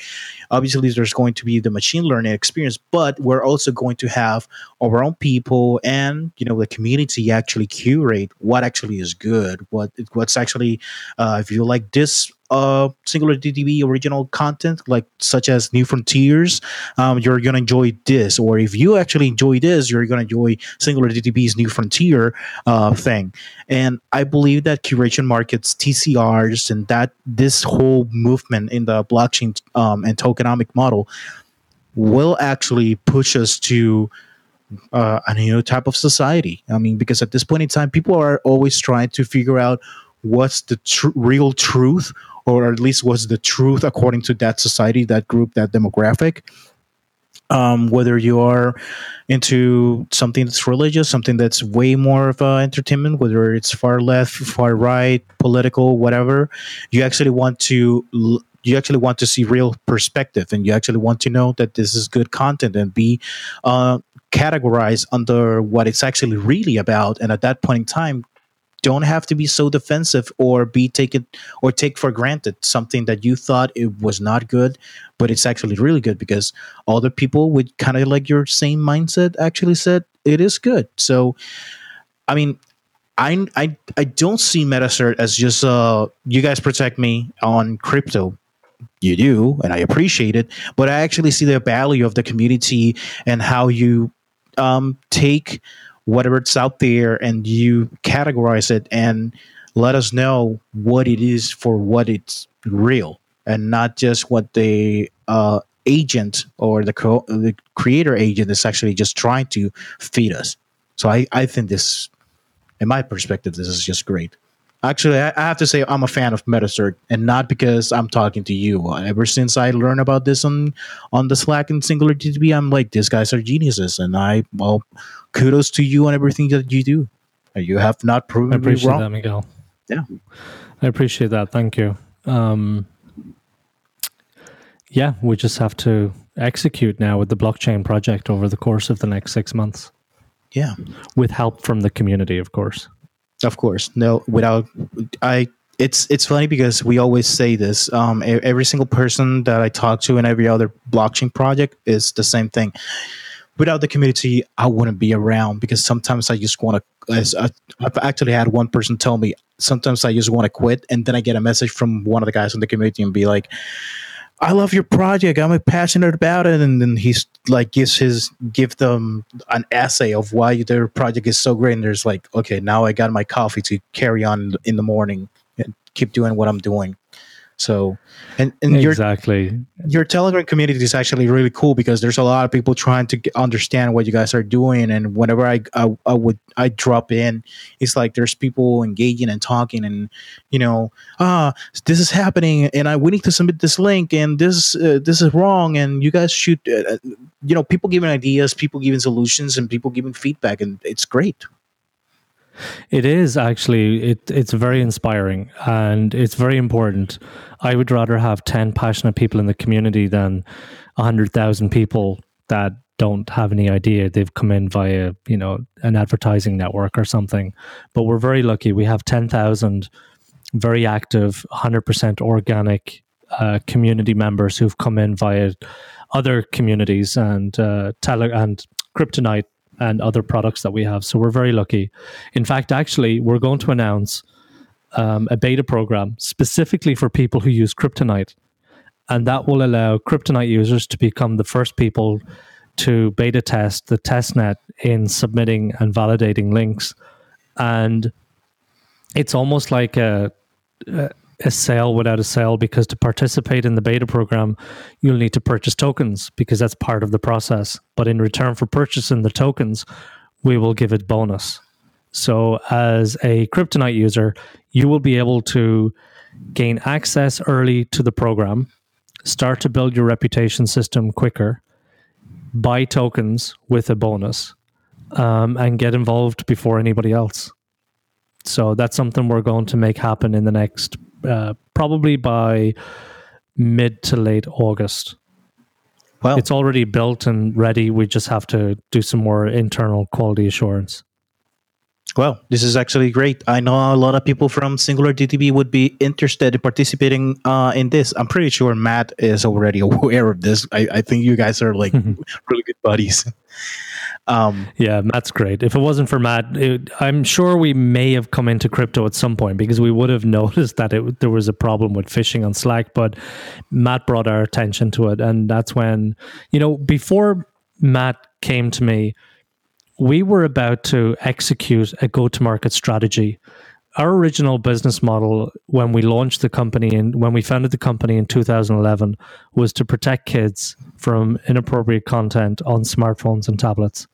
obviously there's going to be the machine learning experience, but we're also going to have our own people and you know the community actually curate what actually is good, what what's actually uh, if you like this uh, singular DTV original content, like such as New Frontiers, um, you're gonna enjoy this. Or if you actually enjoy this, you're gonna enjoy singular DTV's New Frontier uh, thing. And I believe that curation markets, TCRs, and that this whole movement in the blockchain um, and tokenomic model will actually push us to uh, a new type of society. I mean, because at this point in time, people are always trying to figure out what's the tr- real truth or at least was the truth according to that society, that group, that demographic. Um, whether you are into something that's religious, something that's way more of uh, entertainment, whether it's far left, far right, political, whatever, you actually want to you actually want to see real perspective, and you actually want to know that this is good content and be uh, categorized under what it's actually really about. And at that point in time, don't have to be so defensive or be taken or take for granted something that you thought it was not good but it's actually really good because other people with kind of like your same mindset actually said it is good. So i mean i i, I don't see metacert as just uh you guys protect me on crypto. You do and i appreciate it but i actually see the value of the community and how you um take whatever it's out there and you categorize it and let us know what it is for what it's real and not just what the uh, agent or the, co- the creator agent is actually just trying to feed us. So I, I think this, in my perspective, this is just great. Actually, I, I have to say I'm a fan of Metacert, and not because I'm talking to you. Ever since I learned about this on on the Slack and Singular DTV, I'm like, these guys are geniuses, and I well, kudos to you on everything that you do. You have not proven I appreciate me wrong. that, Miguel. Yeah, I appreciate that. Thank you. Um, yeah, we just have to execute now with the blockchain project over the course of the next six months. Yeah, with help from the community, of course. Of course, no. Without I, it's it's funny because we always say this. Um, every single person that I talk to in every other blockchain project is the same thing. Without the community, I wouldn't be around because sometimes I just want to. I've actually had one person tell me sometimes I just want to quit, and then I get a message from one of the guys in the community and be like, I love your project. I'm passionate about it. And then he's like gives his give them an essay of why their project is so great. And there's like, okay, now I got my coffee to carry on in the morning and keep doing what I'm doing. So, and, and exactly your, your Telegram community is actually really cool because there's a lot of people trying to understand what you guys are doing. And whenever I, I, I would, I drop in, it's like there's people engaging and talking and, you know, ah, this is happening and I, we need to submit this link and this, uh, this is wrong. And you guys should, uh, you know, people giving ideas, people giving solutions and people giving feedback. And it's great. It is actually it it's very inspiring and it's very important. I would rather have 10 passionate people in the community than 100,000 people that don't have any idea. They've come in via, you know, an advertising network or something. But we're very lucky. We have 10,000 very active, 100% organic uh, community members who've come in via other communities and uh, tele- and Cryptonite and other products that we have. So we're very lucky. In fact, actually, we're going to announce um, a beta program specifically for people who use Cryptonite. And that will allow Cryptonite users to become the first people to beta test the testnet in submitting and validating links. And it's almost like a, a, a sale without a sale because to participate in the beta program, you'll need to purchase tokens because that's part of the process. But in return for purchasing the tokens, we will give it bonus. So, as a Cryptonite user, you will be able to gain access early to the program, start to build your reputation system quicker, buy tokens with a bonus, um, and get involved before anybody else. So, that's something we're going to make happen in the next, uh, probably by mid to late August. Well, It's already built and ready. We just have to do some more internal quality assurance. Well, this is actually great. I know a lot of people from Singular DTV would be interested in participating uh, in this. I'm pretty sure Matt is already aware of this. I, I think you guys are like really good buddies. Um, Yeah, Matt's great. If it wasn't for Matt, it, I'm sure we may have come into crypto at some point because we would have noticed that it, there was a problem with phishing on Slack. But Matt brought our attention to it, and that's when you know before Matt came to me, we were about to execute a go-to-market strategy. Our original business model when we launched the company and when we founded the company in 2011 was to protect kids from inappropriate content on smartphones and tablets.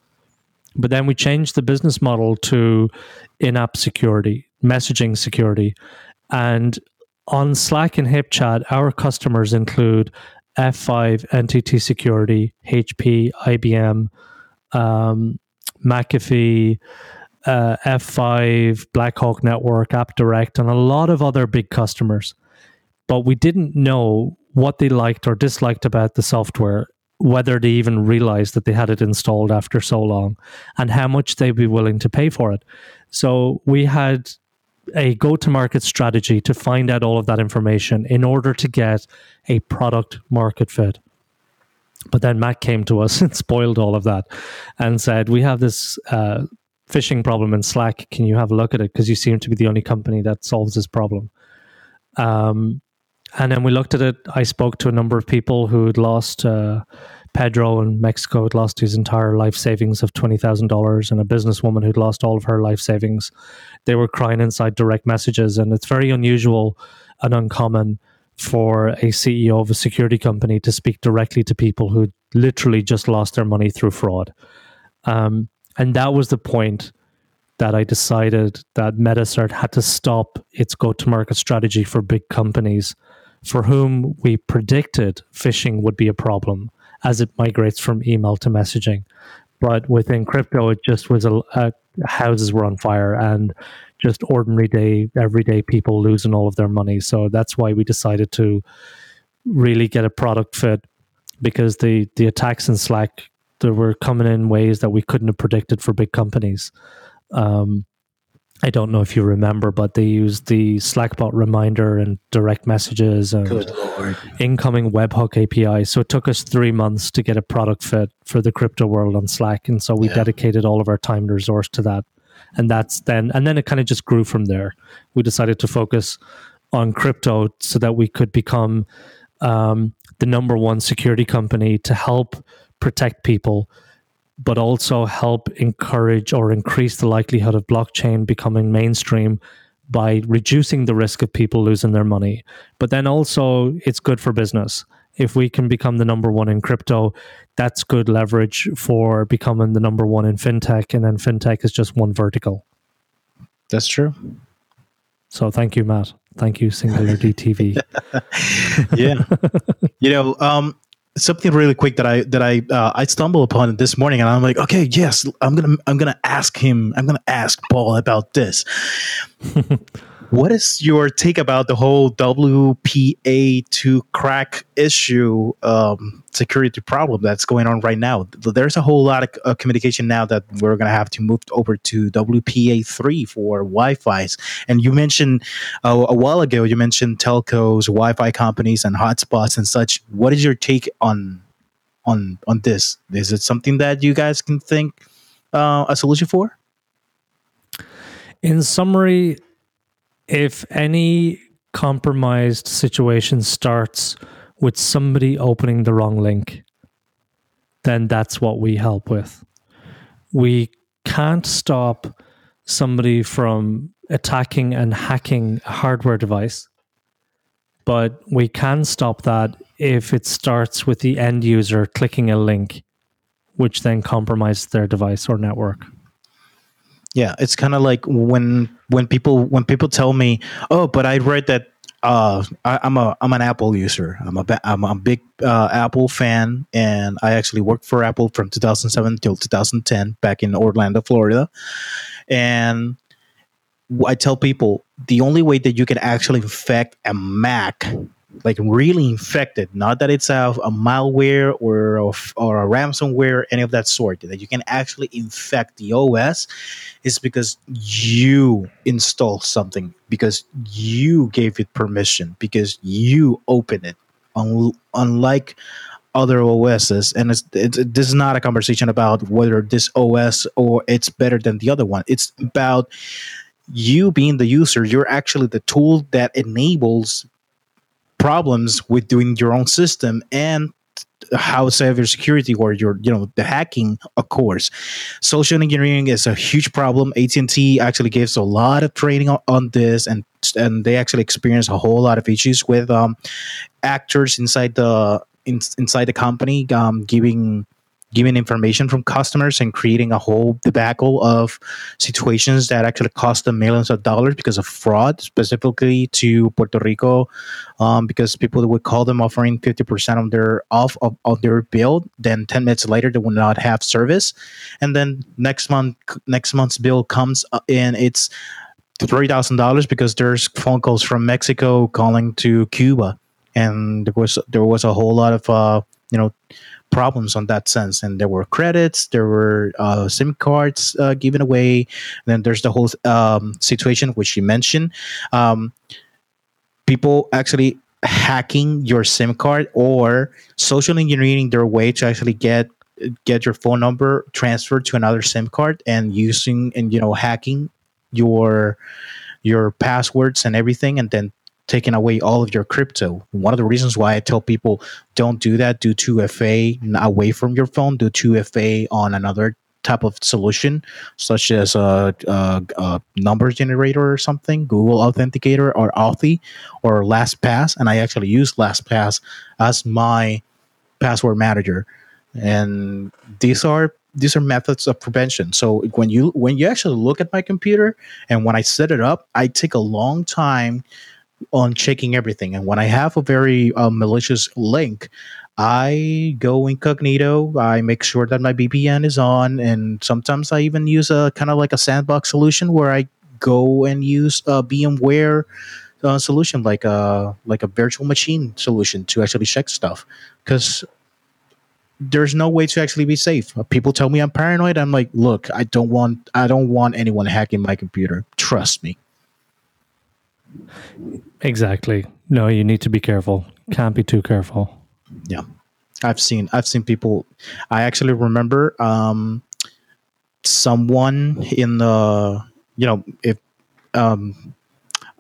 But then we changed the business model to in app security, messaging security. And on Slack and HipChat, our customers include F5, NTT Security, HP, IBM, um, McAfee, uh, F5, Blackhawk Network, AppDirect, and a lot of other big customers. But we didn't know what they liked or disliked about the software, whether they even realized that they had it installed after so long, and how much they'd be willing to pay for it. So we had a go to market strategy to find out all of that information in order to get a product market fit. But then Matt came to us and spoiled all of that and said, We have this uh, phishing problem in Slack. Can you have a look at it? Because you seem to be the only company that solves this problem. Um, and then we looked at it. I spoke to a number of people who had lost. Uh, Pedro in Mexico had lost his entire life savings of $20,000, and a businesswoman who'd lost all of her life savings. They were crying inside direct messages, and it's very unusual and uncommon for a CEO of a security company to speak directly to people who literally just lost their money through fraud. Um, and that was the point that I decided that Metacert had to stop its go to market strategy for big companies for whom we predicted phishing would be a problem as it migrates from email to messaging. But within crypto, it just was a, a houses were on fire and just ordinary day, everyday people losing all of their money. So that's why we decided to really get a product fit because the the attacks in Slack they were coming in ways that we couldn't have predicted for big companies. Um, I don't know if you remember, but they used the Slackbot reminder and direct messages and incoming webhook API. So it took us three months to get a product fit for the crypto world on Slack, and so we Yeah. dedicated all of our time and resource to that. And that's then, and then it kind of just grew from there. We decided to focus on crypto so that we could become um, the number one security company to help protect people but also help encourage or increase the likelihood of blockchain becoming mainstream by reducing the risk of people losing their money. But then also, it's good for business. If we can become the number one in crypto, that's good leverage for becoming the number one in fintech. And then fintech is just one vertical. that's true. So thank you, Matt. Thank you, Singular DTV. yeah you know um something really quick that i that i uh, i stumbled upon this morning and i'm like okay yes i'm gonna i'm gonna ask him i'm gonna ask paul about this what is your take about the whole WPA2 crack issue um, security problem that's going on right now? There's a whole lot of uh, communication now that we're going to have to move over to WPA3 for Wi-Fi's. And you mentioned uh, a while ago, you mentioned telcos, Wi-Fi companies, and hotspots and such. What is your take on on on this? Is it something that you guys can think uh, a solution for? In summary, if any compromised situation starts with somebody opening the wrong link, then that's what we help with. We can't stop somebody from attacking and hacking a hardware device, but we can stop that if it starts with the end user clicking a link, which then compromises their device or network. Yeah, it's kind of like when when people when people tell me, "Oh, but I read that uh, I, am a I'm an Apple user. I'm a I'm a big uh, Apple fan, and I actually worked for Apple from 2007 till 2010 back in Orlando, Florida. And I tell people the only way that you can actually infect a Mac like really infected. Not that it's a, a malware or a, or a ransomware, any of that sort. That you can actually infect the OS is because you install something, because you gave it permission, because you open it. Un- unlike other OSs, and it's, it's, this is not a conversation about whether this OS or it's better than the other one. It's about you being the user. You're actually the tool that enables problems with doing your own system and how cybersecurity or your you know the hacking occurs. Social engineering is a huge problem. At&t actually gives a lot of training on, on this and and they actually experience a whole lot of issues with um, actors inside the in, inside the company um, giving giving information from customers and creating a whole debacle of situations that actually cost them millions of dollars because of fraud, specifically to Puerto Rico, um, because people would call them offering 50% of their off of, of their bill. Then 10 minutes later, they will not have service. And then next month, next month's bill comes in, it's $3,000 because there's phone calls from Mexico calling to Cuba. And there was there was a whole lot of uh, you know problems on that sense. And there were credits, there were uh, SIM cards uh, given away. And then there's the whole um, situation which you mentioned. Um, people actually hacking your SIM card or social engineering their way to actually get get your phone number transferred to another SIM card and using and you know hacking your your passwords and everything and then taking away all of your crypto. One of the reasons why I tell people don't do that, do 2FA away from your phone, do 2FA on another type of solution, such as a, a, a number generator or something, Google Authenticator or Authy or LastPass. And I actually use LastPass as my password manager. And these are these are methods of prevention. So when you when you actually look at my computer and when I set it up, I take a long time on checking everything. And when I have a very uh, malicious link, I go incognito. I make sure that my VPN is on, and sometimes I even use a kind of like a sandbox solution where I go and use a VMware uh, solution, like a like a virtual machine solution, to actually check stuff. Because there's no way to actually be safe. People tell me I'm paranoid. I'm like, look, I don't want I don't want anyone hacking my computer. Trust me. Exactly. No, you need to be careful. Can't be too careful. Yeah. I've seen I've seen people I actually remember um someone in the you know if um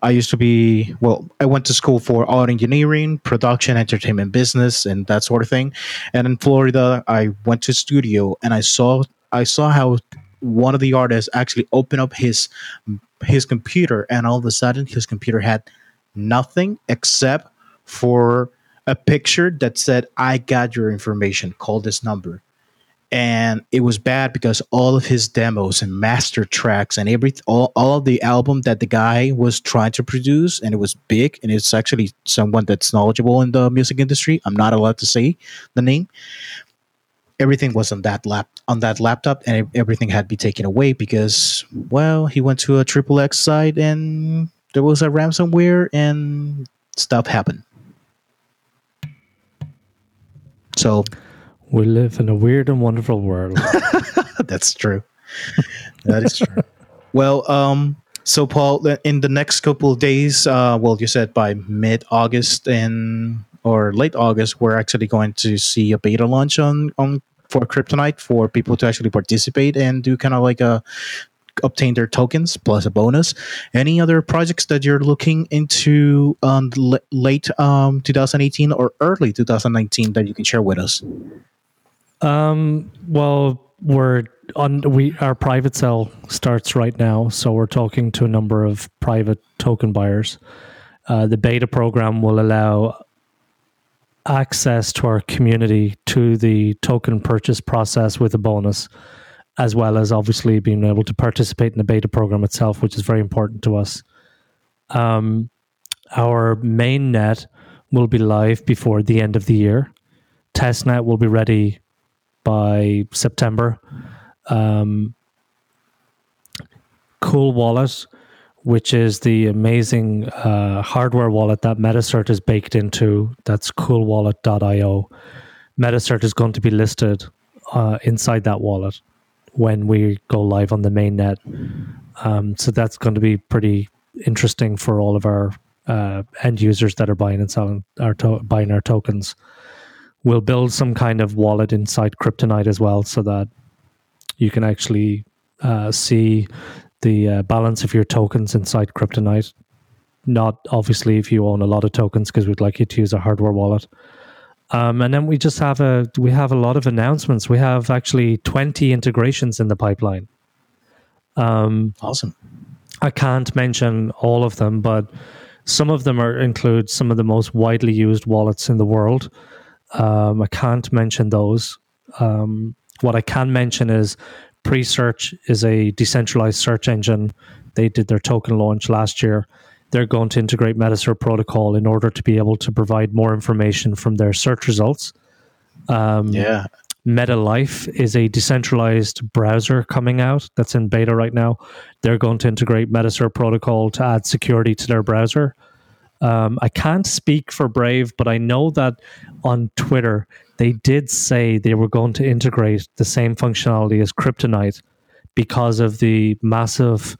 I used to be well I went to school for art engineering, production, entertainment business and that sort of thing. And in Florida I went to studio and I saw I saw how one of the artists actually opened up his his computer and all of a sudden his computer had nothing except for a picture that said, I got your information, call this number. And it was bad because all of his demos and master tracks and every all, all of the album that the guy was trying to produce, and it was big, and it's actually someone that's knowledgeable in the music industry. I'm not allowed to say the name. Everything was on that lap on that laptop, and everything had to be taken away because, well, he went to a triple X site and there was a ransomware and stuff happened. So we live in a weird and wonderful world. that's true. that is true. Well, um, so Paul, in the next couple of days, uh, well, you said by mid August and or late August, we're actually going to see a beta launch on on for Cryptonite for people to actually participate and do kind of like a obtain their tokens plus a bonus. Any other projects that you're looking into on um, late um, 2018 or early 2019 that you can share with us? Um, well, we're on we our private sale starts right now, so we're talking to a number of private token buyers. Uh, the beta program will allow access to our community to the token purchase process with a bonus, as well as obviously being able to participate in the beta program itself, which is very important to us. Um, our main net will be live before the end of the year. Testnet will be ready by September. Um, CoolWallet which is the amazing uh, hardware wallet that Metacert is baked into. That's coolwallet.io. Metacert is going to be listed uh, inside that wallet when we go live on the mainnet. Um, so that's going to be pretty interesting for all of our uh, end users that are buying and selling our to- buying our tokens. We'll build some kind of wallet inside Cryptonite as well, so that you can actually uh, see the uh, balance of your tokens inside Cryptonite. Not obviously if you own a lot of tokens, because we'd like you to use a hardware wallet. Um, and then we just have a we have a lot of announcements. We have actually twenty integrations in the pipeline. Um, awesome. I can't mention all of them, but some of them are include some of the most widely used wallets in the world. Um, I can't mention those. Um, what I can mention is Presearch is a decentralized search engine. They did their token launch last year. They're going to integrate Metacert protocol in order to be able to provide more information from their search results. Um, yeah. MetaLife is a decentralized browser coming out that's in beta right now. They're going to integrate Metacert protocol to add security to their browser. Um, I can't speak for Brave, but I know that on Twitter they did say they were going to integrate the same functionality as Cryptonite because of the massive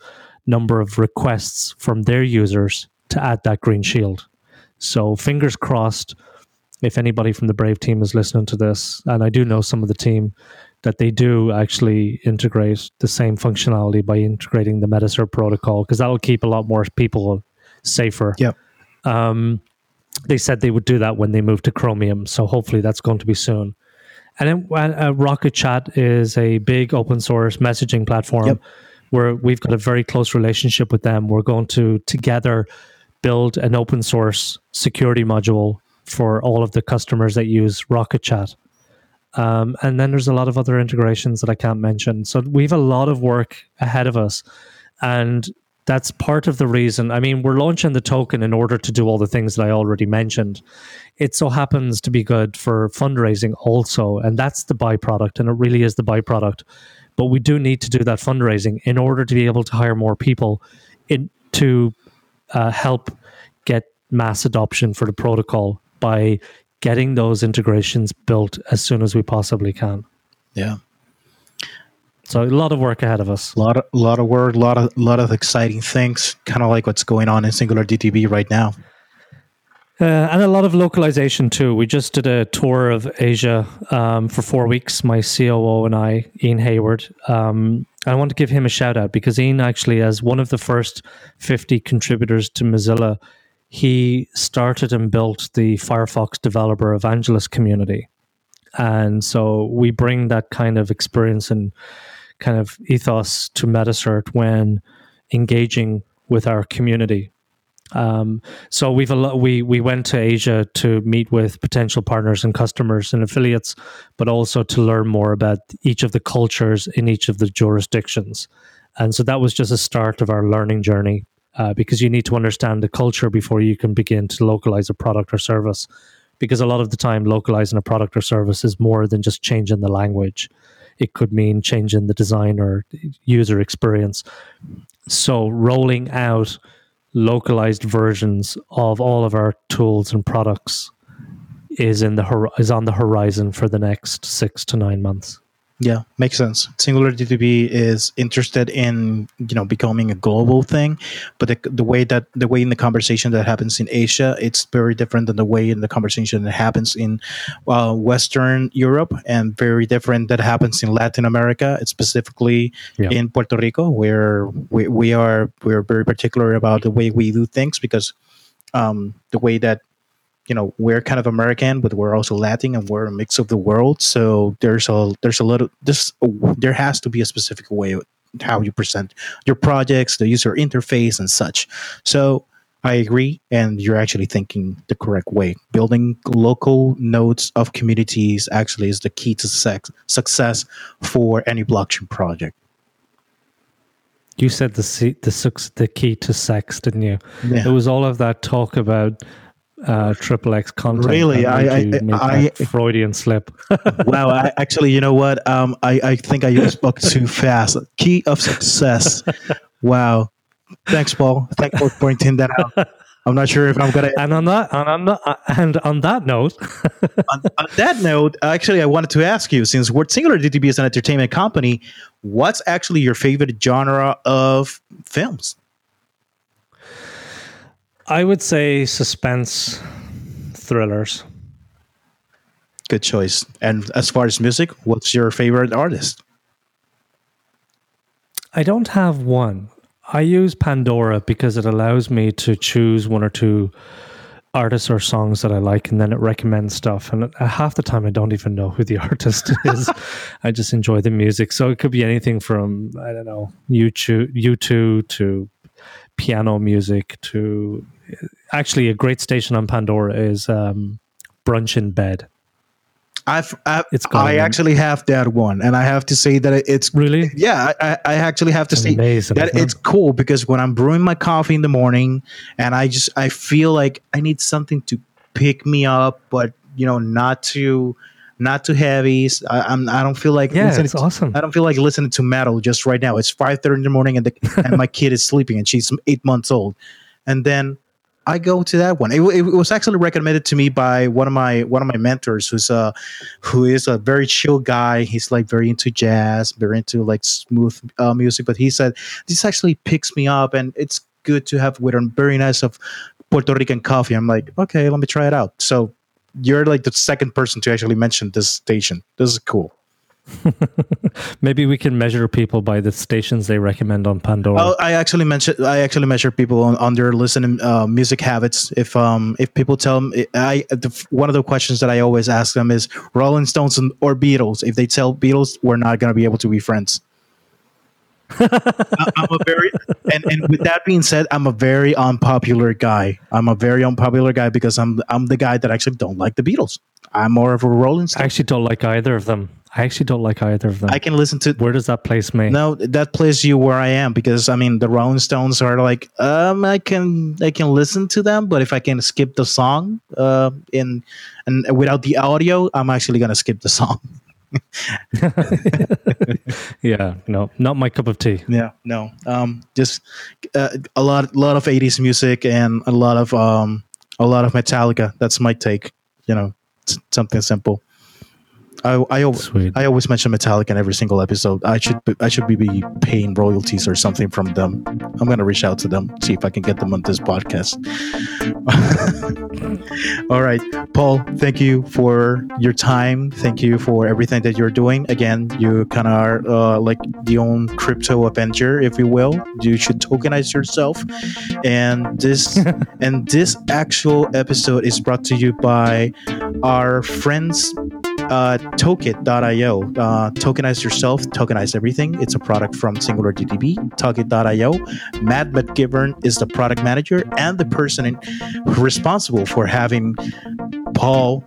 number of requests from their users to add that green shield. So fingers crossed if anybody from the Brave team is listening to this, and I do know some of the team, that they do actually integrate the same functionality by integrating the Metacert protocol because that'll keep a lot more people safer. Yep. Um, they said they would do that when they moved to Chromium. So hopefully that's going to be soon. And then uh, Rocket Chat is a big open source messaging platform yep. where we've got a very close relationship with them. We're going to together build an open source security module for all of the customers that use Rocket Chat. Um, and then there's a lot of other integrations that I can't mention. So we have a lot of work ahead of us. And that's part of the reason. I mean, we're launching the token in order to do all the things that I already mentioned. It so happens to be good for fundraising also, and that's the byproduct, and it really is the byproduct. But we do need to do that fundraising in order to be able to hire more people in to uh, help get mass adoption for the protocol by getting those integrations built as soon as we possibly can. Yeah. So a lot of work ahead of us. A lot of lot of work, a lot of lot of exciting things, kind of like what's going on in Singular DTV right now. Uh, and a lot of localization too. We just did a tour of Asia um, for four weeks. My COO and I, Ian Hayward. Um, I want to give him a shout out because Ian actually, as one of the first fifty contributors to Mozilla, he started and built the Firefox developer evangelist community, and so we bring that kind of experience and kind of ethos to Metacert when engaging with our community. Um, so we've a lot, we we went to Asia to meet with potential partners and customers and affiliates, but also to learn more about each of the cultures in each of the jurisdictions. And so that was just a start of our learning journey uh, because you need to understand the culture before you can begin to localize a product or service. Because a lot of the time, localizing a product or service is more than just changing the language it could mean changing the design or user experience. So rolling out localized versions of all of our tools and products is in the is on the horizon for the next six to nine months. Yeah, makes sense. Singular DTV is interested in you know becoming a global thing, but the, the way that the way in the conversation that happens in Asia, it's very different than the way in the conversation that happens in uh, Western Europe, and very different that happens in Latin America. It's specifically Yeah. in Puerto Rico, where we, we are we are very particular about the way we do things because um, the way that you know we're kind of American, but we're also Latin and we're a mix of the world. So there's a there's a little this there has to be a specific way how you present your projects, the user interface, and such. So I agree, and you're actually thinking the correct way. Building local nodes of communities actually is the key to sex, success for any blockchain project. You said the the the key to sex, didn't you? Yeah. It was all of that talk about uh, triple X content. Really? I- I- I- that Freudian slip. wow, I, actually, you know what? Um, I, I think I spoke too fast. Key of success. Wow. Thanks, Paul. Thanks for pointing that out. I'm not sure if I'm gonna. and on that, and on that, and on that note, on, on that note, actually, I wanted to ask you, since we're Singular DTV is an entertainment company, what's actually your favorite genre of films? I would say suspense thrillers. Good choice. And as far as music, what's your favorite artist? I don't have one. I use Pandora because it allows me to choose one or two artists or songs that I like, and then it recommends stuff. And half the time, I don't even know who the artist is. I just enjoy the music. So it could be anything from I don't know YouTube, YouTube to piano music to actually a great station on Pandora is um, Brunch in Bed. I've, I've It's I actually have that one, and I have to say that it's Really? yeah. I, I actually have to say amazing, that it's cool because when I'm brewing my coffee in the morning, and I just I feel like I need something to pick me up, but you know, not too not too heavy. I, I'm I don't feel like Yeah, listening it's to- awesome. I don't feel like listening to metal just right now. It's five thirty in the morning, and the and my kid is sleeping, and she's eight months old, and then I go to that one. It, it was actually recommended to me by one of my one of my mentors, who's a who is a very chill guy. He's like very into jazz, very into like smooth uh, music. But he said this actually picks me up, and it's good to have with a very nice of Puerto Rican coffee. I'm like, okay, let me try it out. So you're like the second person to actually mention this station. This is cool. Maybe we can measure people by the stations they recommend on Pandora. Well, I actually mentioned I actually measure people on, on their listening uh, music habits. If um if people tell me I the, one of the questions that I always ask them is Rolling Stones or Beatles. If they tell Beatles, we're not gonna be able to be friends. I'm a very and, and with that being said, I'm a very unpopular guy. I'm a very unpopular guy because I'm I'm the guy that actually don't like the Beatles. I'm more of a Rolling I actually don't like either of them. I actually don't like either of them. I can listen to Where does that place me? No, that places you where I am because I mean the Rolling Stones are like um I can I can listen to them, but if I can skip the song uh in and without the audio, I'm actually gonna skip the song. Yeah, no, not my cup of tea. Yeah, no, um, just uh, a lot lot of '80s music and a lot of um a lot of Metallica. That's my take. You know, something simple. I I, al- Sweet. I always mention Metallica in every single episode. I should be, I should be, be paying royalties or something from them. I'm gonna reach out to them, see if I can get them on this podcast. All right, Paul. Thank you for your time. Thank you for everything that you're doing. Again, you kind of are uh, like the own crypto avenger, if you will. You should tokenize yourself. And this and this actual episode is brought to you by our friends uh, Tokit.io. Uh, tokenize yourself, tokenize everything. It's a product from Singular DTV, Tokit.io. Matt McGivern is the product manager and the person responsible for having Paul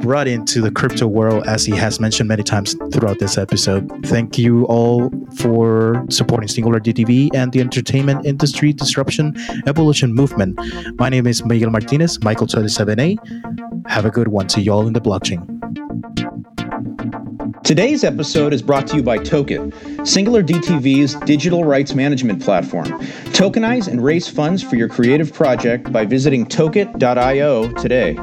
brought into the crypto world, as he has mentioned many times throughout this episode. Thank you all for supporting Singular DTV and the entertainment industry disruption evolution movement. My name is Miguel Martinez, Michael27A. Have a good one. See you all in the blockchain. Today's episode is brought to you by Tokit, Singular DTV's digital rights management platform. Tokenize and raise funds for your creative project by visiting tokit.io today.